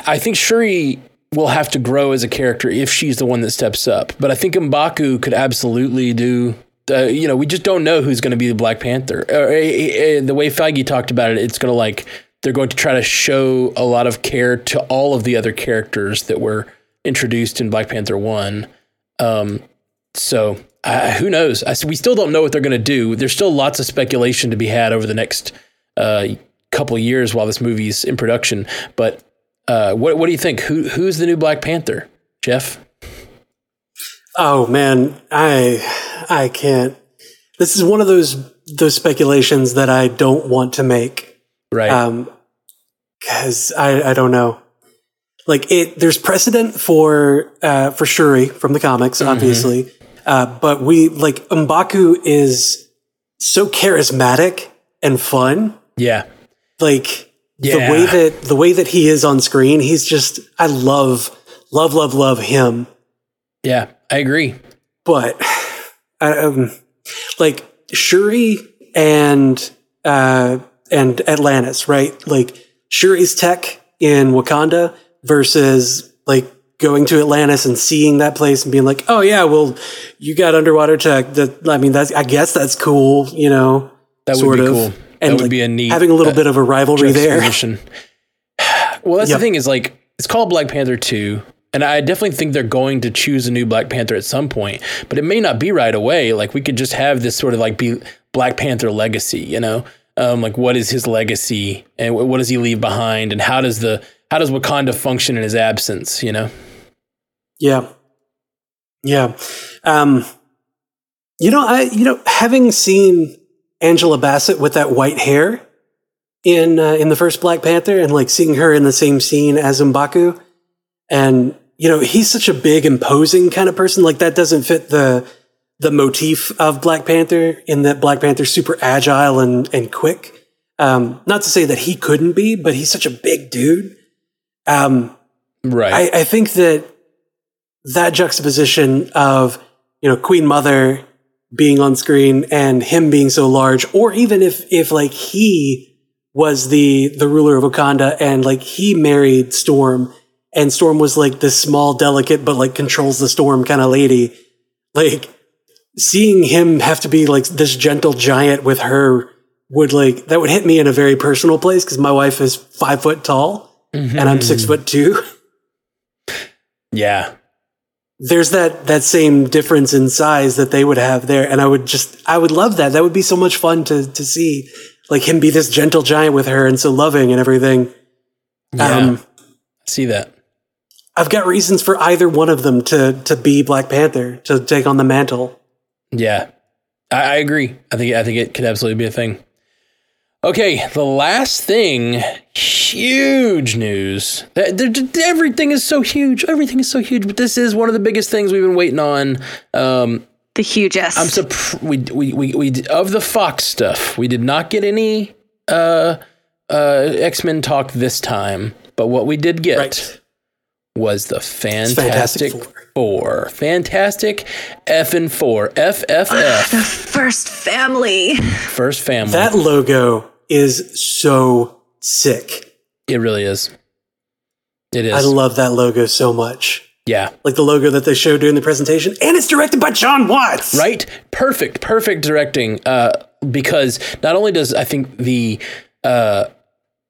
I think Shuri will have to grow as a character if she's the one that steps up. But I think Mbaku could absolutely do uh, you know, we just don't know who's going to be the Black Panther. Uh, uh, uh, the way Feige talked about it, it's going to like they're going to try to show a lot of care to all of the other characters that were introduced in Black Panther 1. Um, so uh, who knows? I, we still don't know what they're going to do. There's still lots of speculation to be had over the next uh, couple years while this movie's in production. But uh, what what do you think? Who who's the new Black Panther, Jeff? Oh man, I I can't. This is one of those those speculations that I don't want to make. Right. Um, because I, I don't know. Like it, there's precedent for uh, for Shuri from the comics, mm-hmm. obviously, uh, but we like Mbaku is so charismatic and fun. Yeah, like yeah. the way that the way that he is on screen, he's just I love love love love him. Yeah, I agree. But um, like Shuri and uh, and Atlantis, right? Like Shuri's tech in Wakanda versus like going to Atlantis and seeing that place and being like, oh yeah, well, you got underwater tech. That I mean, that's I guess that's cool, you know. That would be of. cool. And that would like, be a neat having a little uh, bit of a rivalry there. well, that's yep. the thing is like it's called Black Panther two. And I definitely think they're going to choose a new Black Panther at some point, but it may not be right away. Like we could just have this sort of like be Black Panther legacy, you know? Um, like what is his legacy and what does he leave behind and how does the how does Wakanda function in his absence? You know. Yeah. Yeah. Um, you know, I you know having seen Angela Bassett with that white hair in uh, in the first Black Panther and like seeing her in the same scene as Mbaku, and you know he's such a big imposing kind of person. Like that doesn't fit the the motif of Black Panther in that Black Panther's super agile and, and quick. Um, not to say that he couldn't be, but he's such a big dude. Um, right. I, I think that that juxtaposition of, you know, Queen Mother being on screen and him being so large, or even if, if like he was the, the ruler of Wakanda and like he married Storm and Storm was like this small, delicate, but like controls the storm kind of lady. Like seeing him have to be like this gentle giant with her would like that would hit me in a very personal place because my wife is five foot tall mm-hmm. and I'm six foot two. Yeah. There's that that same difference in size that they would have there. And I would just I would love that. That would be so much fun to to see. Like him be this gentle giant with her and so loving and everything. Yeah. Um, see that. I've got reasons for either one of them to to be Black Panther to take on the mantle. Yeah, I, I agree. I think I think it could absolutely be a thing. Okay, the last thing, huge news. That- there- there- Everything is so huge. Everything is so huge. But this is one of the biggest things we've been waiting on. Um, The hugest. I'm surprised we, we we we of the Fox stuff. We did not get any uh uh X Men talk this time, but what we did get Right. Was the Fantastic Fantastic Four. Four. Fantastic F and Four. F F F. First family. First family. That logo is so sick. it really is. It is. I love that logo so much. yeah. Like the logo that they showed during the presentation, and it's directed by John Watts. Right? Perfect, perfect directing. Uh, because not only does I think the uh,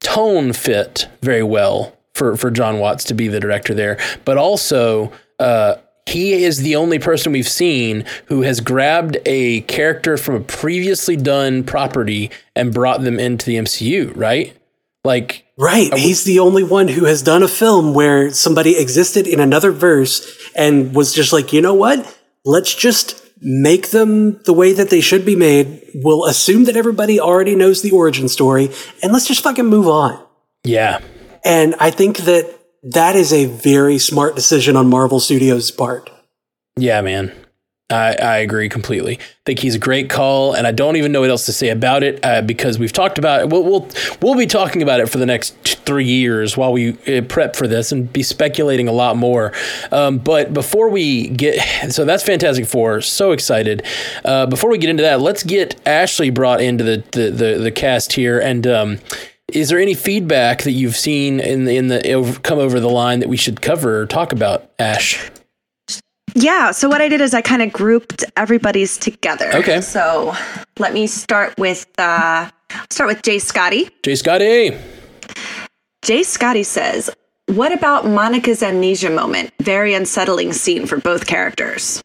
tone fit very well for for John Watts to be the director there, but also uh, he is the only person we've seen who has grabbed a character from a previously done property and brought them into the MCU. Right? Like Right. He's the only one who has done a film where somebody existed in another verse and was just like, you know what? Let's just make them the way that they should be made. We'll assume that everybody already knows the origin story and let's just fucking move on. yeah, And I think that that is a very smart decision on Marvel Studios' part. Yeah, man. I, I agree completely. think he's a great call, and I don't even know what else to say about it uh, because we've talked about it. We'll, we'll we'll be talking about it for the next three years while we uh, prep for this and be speculating a lot more. Um, but before we get, so that's Fantastic Four. So excited. Uh, before we get into that, let's get Ashley brought into the the the, the cast here and. Um, is there any feedback that you've seen in the in the over, come over the line that we should cover or talk about, Ash? Yeah. So what I did is I kind of grouped everybody's together. Okay. So let me start with uh start with Jay Scotty. Jay Scotty. Jay Scotty says, "What about Monica's amnesia moment? Very unsettling scene for both characters."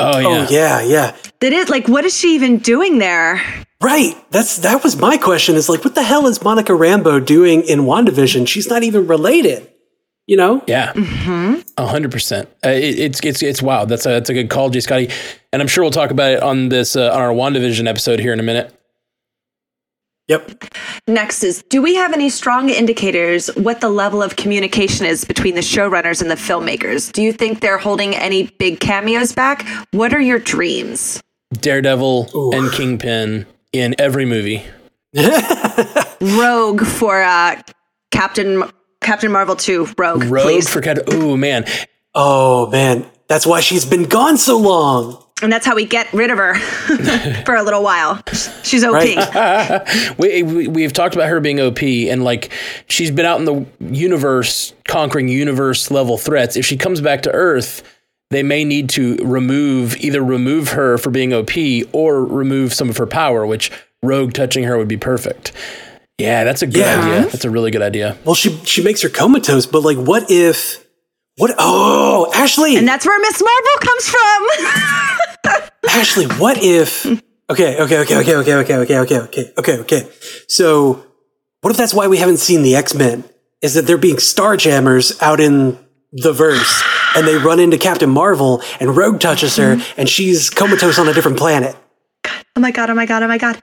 Oh yeah. Oh yeah, yeah. That is like, what is she even doing there? Right. That's that was my question. Is like, what the hell is Monica Rambeau doing in WandaVision? She's not even related. You know? Yeah, a hundred percent. Uh, It's it's it's wild. That's a that's a good call, Jay Scotty, and I'm sure we'll talk about it on this uh, on our Wandavision episode here in a minute. Yep. Next is, do we have any strong indicators what the level of communication is between the showrunners and the filmmakers? Do you think they're holding any big cameos back? What are your dreams? Daredevil and Kingpin in every movie. Rogue for uh, Captain Captain Marvel 2, Rogue, Rogue please. for Captain. Ooh man, Oh man, that's why she's been gone so long. and that's how we get rid of her for a little while. She's OP. Right. we, we we've talked about her being OP and like she's been out in the universe conquering universe level threats. If she comes back to Earth, they may need to remove either remove her for being OP or remove some of her power, which Rogue touching her would be perfect. Yeah, that's a good Yeah. idea. That's a really good idea. Well, she she makes her comatose, but like, what if? What? Oh, Ashley, And that's where Miss Marvel comes from. Ashley, what if? Okay, okay, okay, okay, okay, okay, okay, okay, okay, okay, okay. So, what if that's why we haven't seen the X Men? Is that they're being starjammers out in the verse, and they run into Captain Marvel, and Rogue touches her, and she's comatose on a different planet. oh my god, oh my god, oh my god.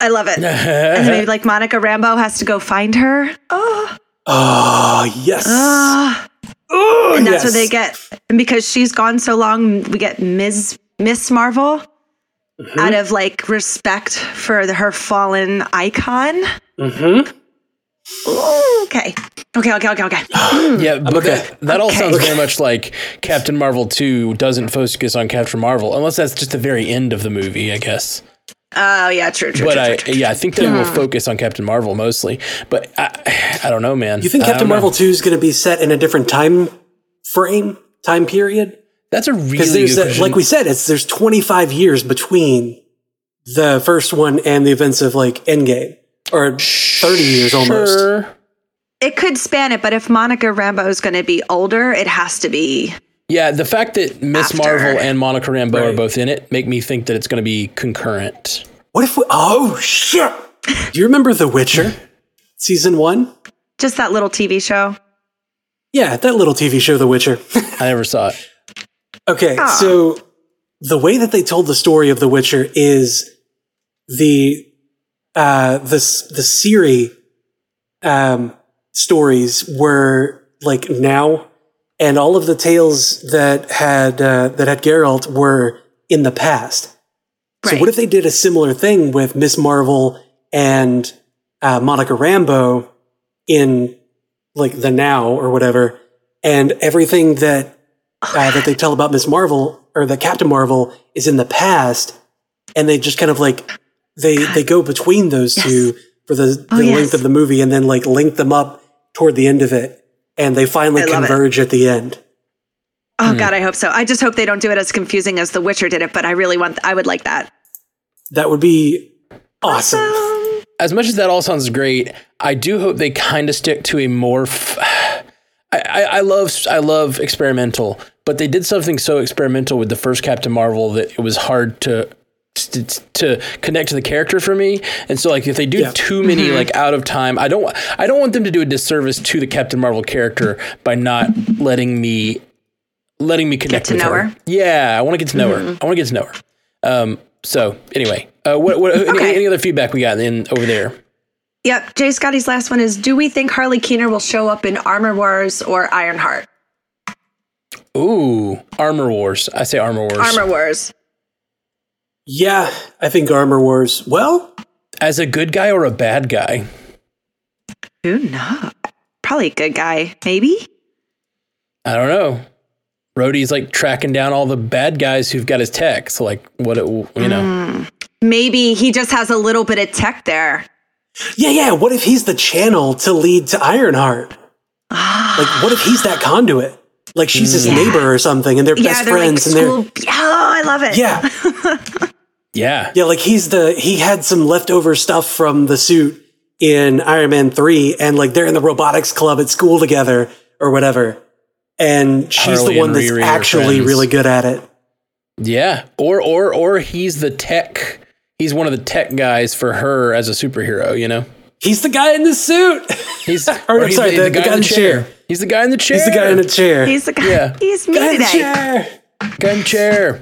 I love it. and maybe like Monica Rambeau has to go find her. Oh, Oh yes. ah. oh, and that's yes. what they get. And because she's gone so long, we get Ms. Miss Marvel Mm-hmm. out of like respect for the, her fallen icon. Mm-hmm. Ooh, okay. Okay, okay, okay, okay. Yeah, but Okay. that, that all Okay. sounds very much like Captain Marvel 2 doesn't focus on Captain Marvel, unless that's just the very end of the movie, I guess. Oh, yeah, true, true, But true, I, true, true. yeah, I think they will hmm. focus on Captain Marvel mostly. But I, I don't know, man. You think Captain. Marvel 2 is going to be set in a different time frame, time period? That's a Because really good a, question. like we said, it's there's 25 years between the first one and the events of like Endgame, or 30 years almost. Sure. It could span it, but if Monica Rambeau is going to be older, it has to be. Yeah, the fact that Miss Marvel and Monica Rambeau are both in it make me think that it's going to be concurrent. What if we? Oh shit! Do you remember The Witcher, season one? Just that little TV show. Yeah, that little TV show, The Witcher. I never saw it. Okay, Ah. so the way that they told the story of The Witcher is the uh the the Ciri um stories were like now and all of the tales that had uh, that had Geralt were in the past. So what if they did a similar thing with Miss Marvel and uh, Monica Rambeau in like the now or whatever, and everything that uh, that they tell about Miss Marvel or that Captain Marvel is in the past, and they just kind of like they they go between those two for the, the Oh, length yes. of the movie, and then like link them up toward the end of it, and they finally I it. converge at the end. Oh God, I hope so. I just hope they don't do it as confusing as The Witcher did it, but I really want. I would like that. That would be awesome. Um, As much as that all sounds great, I do hope they kind of stick to a more. F- I, I, I love I love experimental, but they did something so experimental with the first Captain Marvel that it was hard to to, to connect to the character for me. And so like if they do Yeah. too many like out of time, I don't I don't want them to do a disservice to the Captain Marvel character by not letting me letting me connect to with know her. her. Yeah, I want to get to know her. I want to get to know her. Um, so anyway, uh, what, what any, any other feedback we got in over there? Yep. Jay Scotty's last one is: Do we think Harley Keener will show up in Armor Wars or Ironheart? Ooh, Armor Wars. I say Armor Wars. Armor Wars. Yeah, I think Armor Wars. Well, As a good guy or a bad guy? Who knows? Probably a good guy. Maybe. I don't know. Rhodey's like tracking down all the bad guys who've got his tech. So like, what it, you know? Mm. Maybe he just has a little bit of tech there. yeah, yeah. What if he's the channel to lead to Ironheart? like, what if he's that conduit? Like, she's his neighbor or something, and they're Yeah, best they're friends, like and they're school. Yeah, oh, I love it. yeah, Yeah. yeah. Like he's the he had some leftover stuff from the suit in Iron Man three, and like they're in the robotics club at school together or whatever, and she's Harley the one that's Riri actually really good at it. Yeah. Or, or, or he's the tech. He's one of the tech guys for her as a superhero, you know? He's the guy in the suit. He's, Or, or I'm he's sorry, the- the guy in the chair. He's the guy in the chair. He's the guy in the chair. He's the guy. Yeah. He's me guy in the chair. Gun in the chair.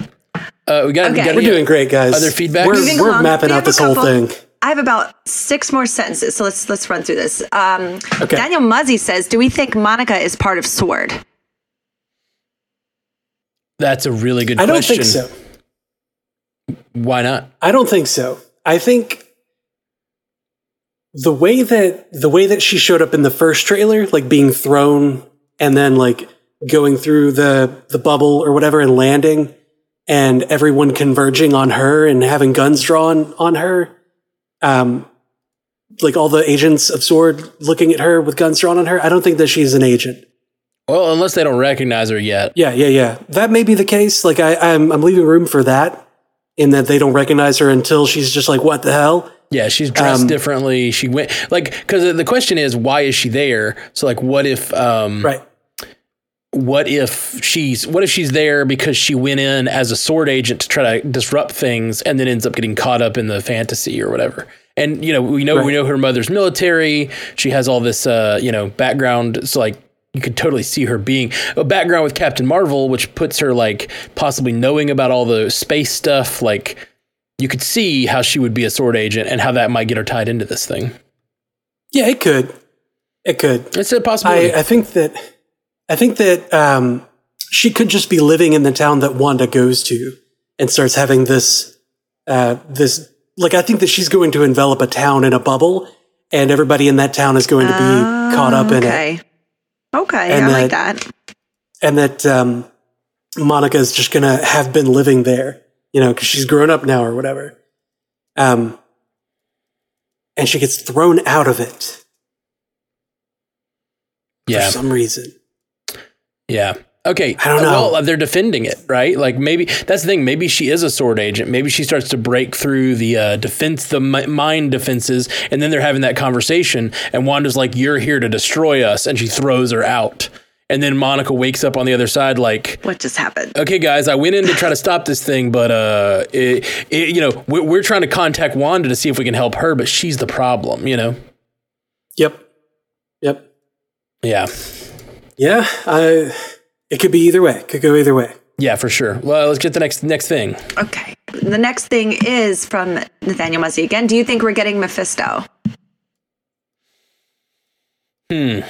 Uh, we got, we Okay. got We're doing great, guys. Other feedback? We're, we're mapping We out have a this whole thing. I have about six more sentences, so let's let's run through this. Um, Okay. Daniel Muzzy says, "Do we think Monica is part of S.W.O.R.D?" That's a really good I don't question. think so. Why not? I don't think so. I think the way that the way that she showed up in the first trailer, like being thrown and then like going through the the bubble or whatever and landing, and everyone converging on her and having guns drawn on her, um, like all the agents of S.W.O.R.D looking at her with guns drawn on her. I don't think that she's an agent. Well, unless they don't recognize her yet. Yeah, yeah, yeah. That may be the case. Like I, I'm, I'm leaving room for that, in that they don't recognize her until she's just like, "What the hell?" Yeah, she's dressed Um, differently. She went like because the question is why is she there? So like, what if um, Right. What if she's what if she's there because she went in as a S.W.O.R.D agent to try to disrupt things and then ends up getting caught up in the fantasy or whatever. And you know, we know we know her mother's military. She has all this uh, you know, background. So like you could totally see her being a background with Captain Marvel, which puts her like possibly knowing about all the space stuff. Like you could see how she would be a S.W.O.R.D agent and how that might get her tied into this thing. Yeah, it could. It could. It's a possibility. I, I think that I think that um, she could just be living in the town that Wanda goes to and starts having this uh, this like I think that she's going to envelop a town in a bubble, and everybody in that town is going to be caught up in it, okay. Okay, And I like that- that. and that um, Monica is just going to have been living there, you know, because she's grown up now or whatever. Um, and she gets thrown out of it yeah. for some reason. Yeah. Okay. I don't know. Well, they're defending it, right? Like maybe that's the thing. Maybe she is a S.W.O.R.D agent. Maybe she starts to break through the uh, defense, the mind defenses, and then they're having that conversation. And Wanda's like, "You're here to destroy us," and she throws her out. And then Monica wakes up on the other side, like, What just happened? "Okay, guys, I went in to try to stop this thing, but uh, it, it, you know, we're, we're trying to contact Wanda to see if we can help her, but she's the problem, you know." Yep. Yep. Yeah. Yeah, I, it could be either way. Could go either way. Yeah, for sure. Well, let's get the next next thing. Okay. The next thing is from Nathaniel Muzzy again. Do you think we're getting Mephisto? Hmm.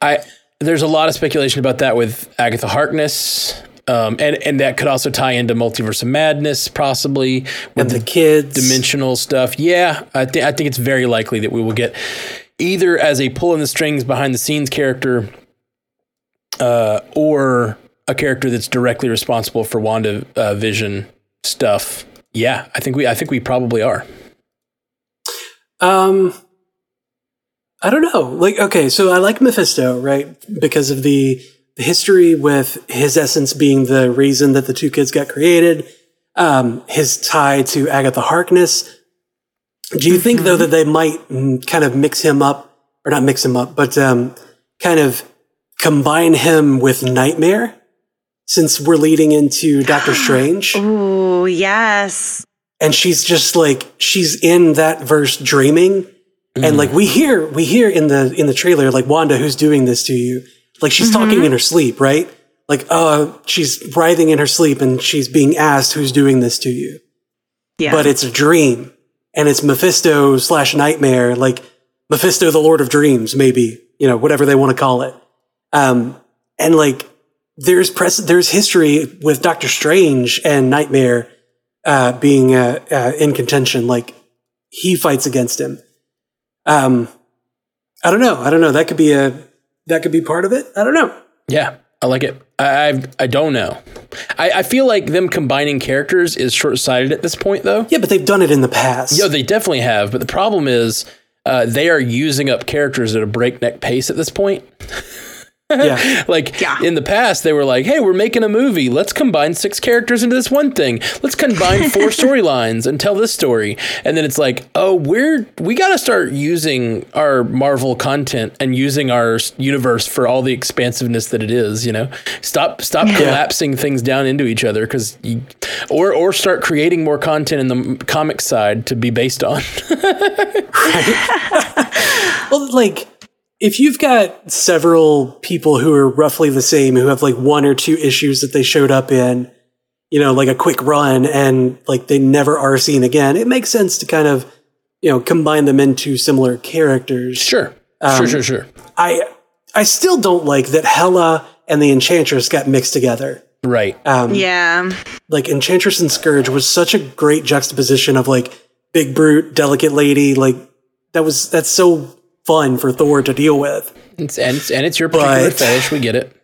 I there's a lot of speculation about that with Agatha Harkness. Um, and and that could also tie into multiverse of madness, possibly with And the kids. dimensional stuff. Yeah, I think I think it's very likely that we will get either as a pull in the strings behind the scenes character, uh, or a character that's directly responsible for Wanda uh, Vision stuff. Yeah, I think we I think we probably are. Um, I don't know. Like, okay, so I like Mephisto, right? Because of the, the history with his essence being the reason that the two kids got created, um, his tie to Agatha Harkness. Do you think, though, that they might mm, kind of mix him up, or not mix him up, but um, kind of combine him with Nightmare? Since we're leading into Doctor Strange. Oh, yes. and she's just like she's in that verse dreaming. And like we hear we hear in the in the trailer like wanda who's doing this to you? Like she's talking in her sleep right? Like uh she's writhing in her sleep and she's being asked who's doing this to you. Yeah. but it's a dream. And it's mephisto slash nightmare like mephisto the lord of dreams maybe you know whatever they want to call it um and like there's press there's history with doctor strange and nightmare uh, being uh, uh, in contention. Like he fights against him. Um, I don't know. I don't know. That could be a that could be part of it. I don't know. Yeah, I like it. I I, I don't know. I, I feel like them combining characters is short sighted at this point, though. Yeah, but they've done it in the past. Yeah, they definitely have, but the problem is uh, they are using up characters at a breakneck pace at this point. yeah. Like Yeah. in the past, they were like, "Hey, we're making a movie. Let's combine six characters into this one thing. Let's combine four storylines and tell this story." And then it's like, "Oh, we're we got to start using our Marvel content and using our universe for all the expansiveness that it is. You know, stop stop collapsing things down into each other because you, or or start creating more content in the m- comic side to be based on." Well, like if you've got several people who are roughly the same, who have like one or two issues that they showed up in, you know, like a quick run, and like they never are seen again, it makes sense to kind of you know combine them into similar characters. sure, Um, sure, sure, sure. I I still don't like that Hela and the Enchantress got mixed together. Right. Um, yeah. Like Enchantress and Skurge was such a great juxtaposition of like big brute, delicate lady. Like that was that's so fun for Thor to deal with. It's, and, it's, and it's your particular But- fetish. We get it.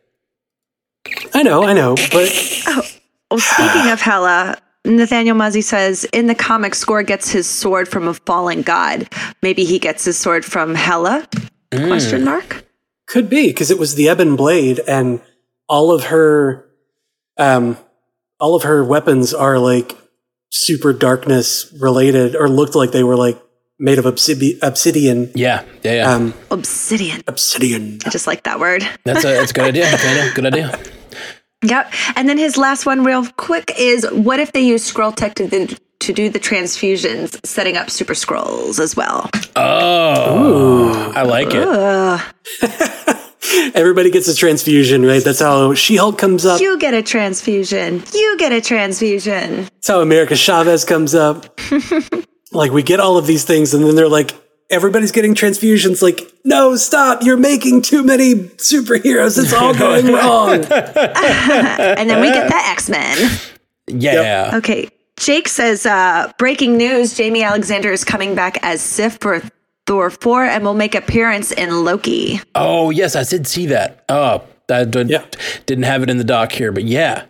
I know, I know, but Well, speaking of Hela, Nathaniel Muzzy says in the comic, Score gets his sword from a fallen god. Maybe he gets his sword from Hela? Question mark. could be because it was the Ebon Blade, and all of her, um, all of her weapons are like super darkness related, or looked like they were like made of obsidian. Obsidian. Yeah, yeah, yeah. Um, Obsidian. obsidian. I just like that word. that's a that's a good idea. Nathaniel. Good idea. Yep. And then his last one, real quick, is what if they use Skrull tech to, do- to do the transfusions, setting up super Skrulls as well? Oh, I like it. Everybody gets a transfusion, right? That's how She Hulk comes up. You get a transfusion. You get a transfusion. That's how America Chavez comes up. like we get all of these things, and then they're like, everybody's getting transfusions. Like, no, stop! You're making too many superheroes. It's all going wrong. And then we get the X Men. Yeah. Okay. Jake says, uh, breaking news Jaimie Alexander is coming back as Sif for Thor 4 and will make appearance in Loki. Oh, yes, I did see that. Oh, that did, Yeah. didn't have it in the doc here, but yeah,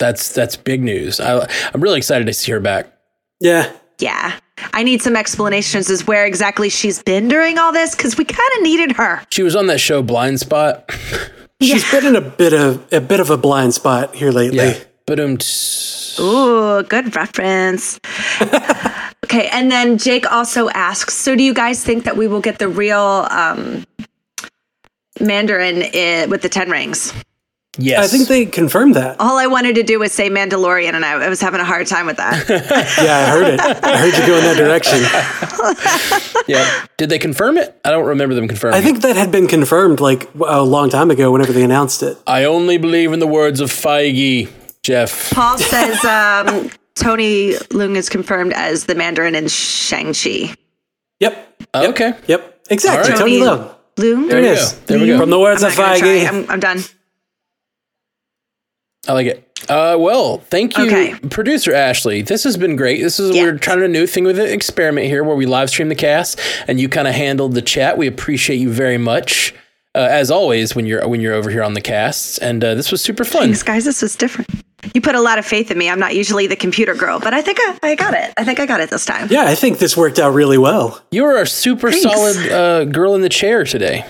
that's that's big news. I, I'm really excited to see her back. yeah, Yeah. I need some explanations as where exactly she's been during all this because we kind of needed her. She was on that show Blind Spot. she's been in a bit of a bit of a blind spot here lately. Yeah. But um, Ooh, good reference. okay. And then Jake also asks So, do you guys think that we will get the real um, Mandarin i with the 10 rings? Yes. I think they confirmed that. All I wanted to do was say Mandalorian, and I, I was having a hard time with that. Yeah, I heard it. I heard you go in that direction. Yeah. Did they confirm it? I don't remember them confirming. I think that had been confirmed like a long time ago whenever they announced it. I only believe in the words of Feige, Jeff. Paul says um, Tony Leung is confirmed as the Mandarin in Shang-Chi. Yep. Okay. Yep. Exactly. All right. Tony Tony Leung. Leung? There it we go. There we go. From the words I'm of not gonna try. Feige. I'm, I'm done. I like it. Uh, well, thank you, Okay. producer Ashley. This has been great. This is Yeah. we're trying a new thing with an experiment here, where we live stream the cast, and you kind of handled the chat. We appreciate you very much, uh, as always when you're when you're over here on the casts. And uh, this was super fun. Thanks, guys. This was different. You put a lot of faith in me. I'm not usually the computer girl, but I think I, I got it. I think I got it this time. Yeah, I think this worked out really well. You are a super Thanks. solid uh, girl in the chair today.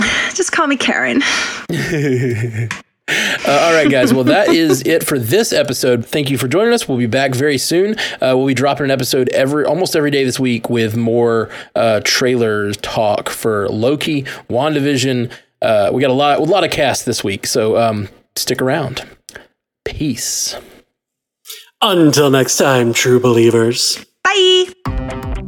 Just call me Karen. Uh, all right, guys. Well, that is it for this episode. Thank you for joining us. We'll be back very soon. Uh, we'll be dropping an episode every almost every day this week with more uh, trailer talk for Loki, WandaVision. Uh, we got a lot, a lot of cast this week, so um, stick around. Peace. Until next time, true believers. Bye.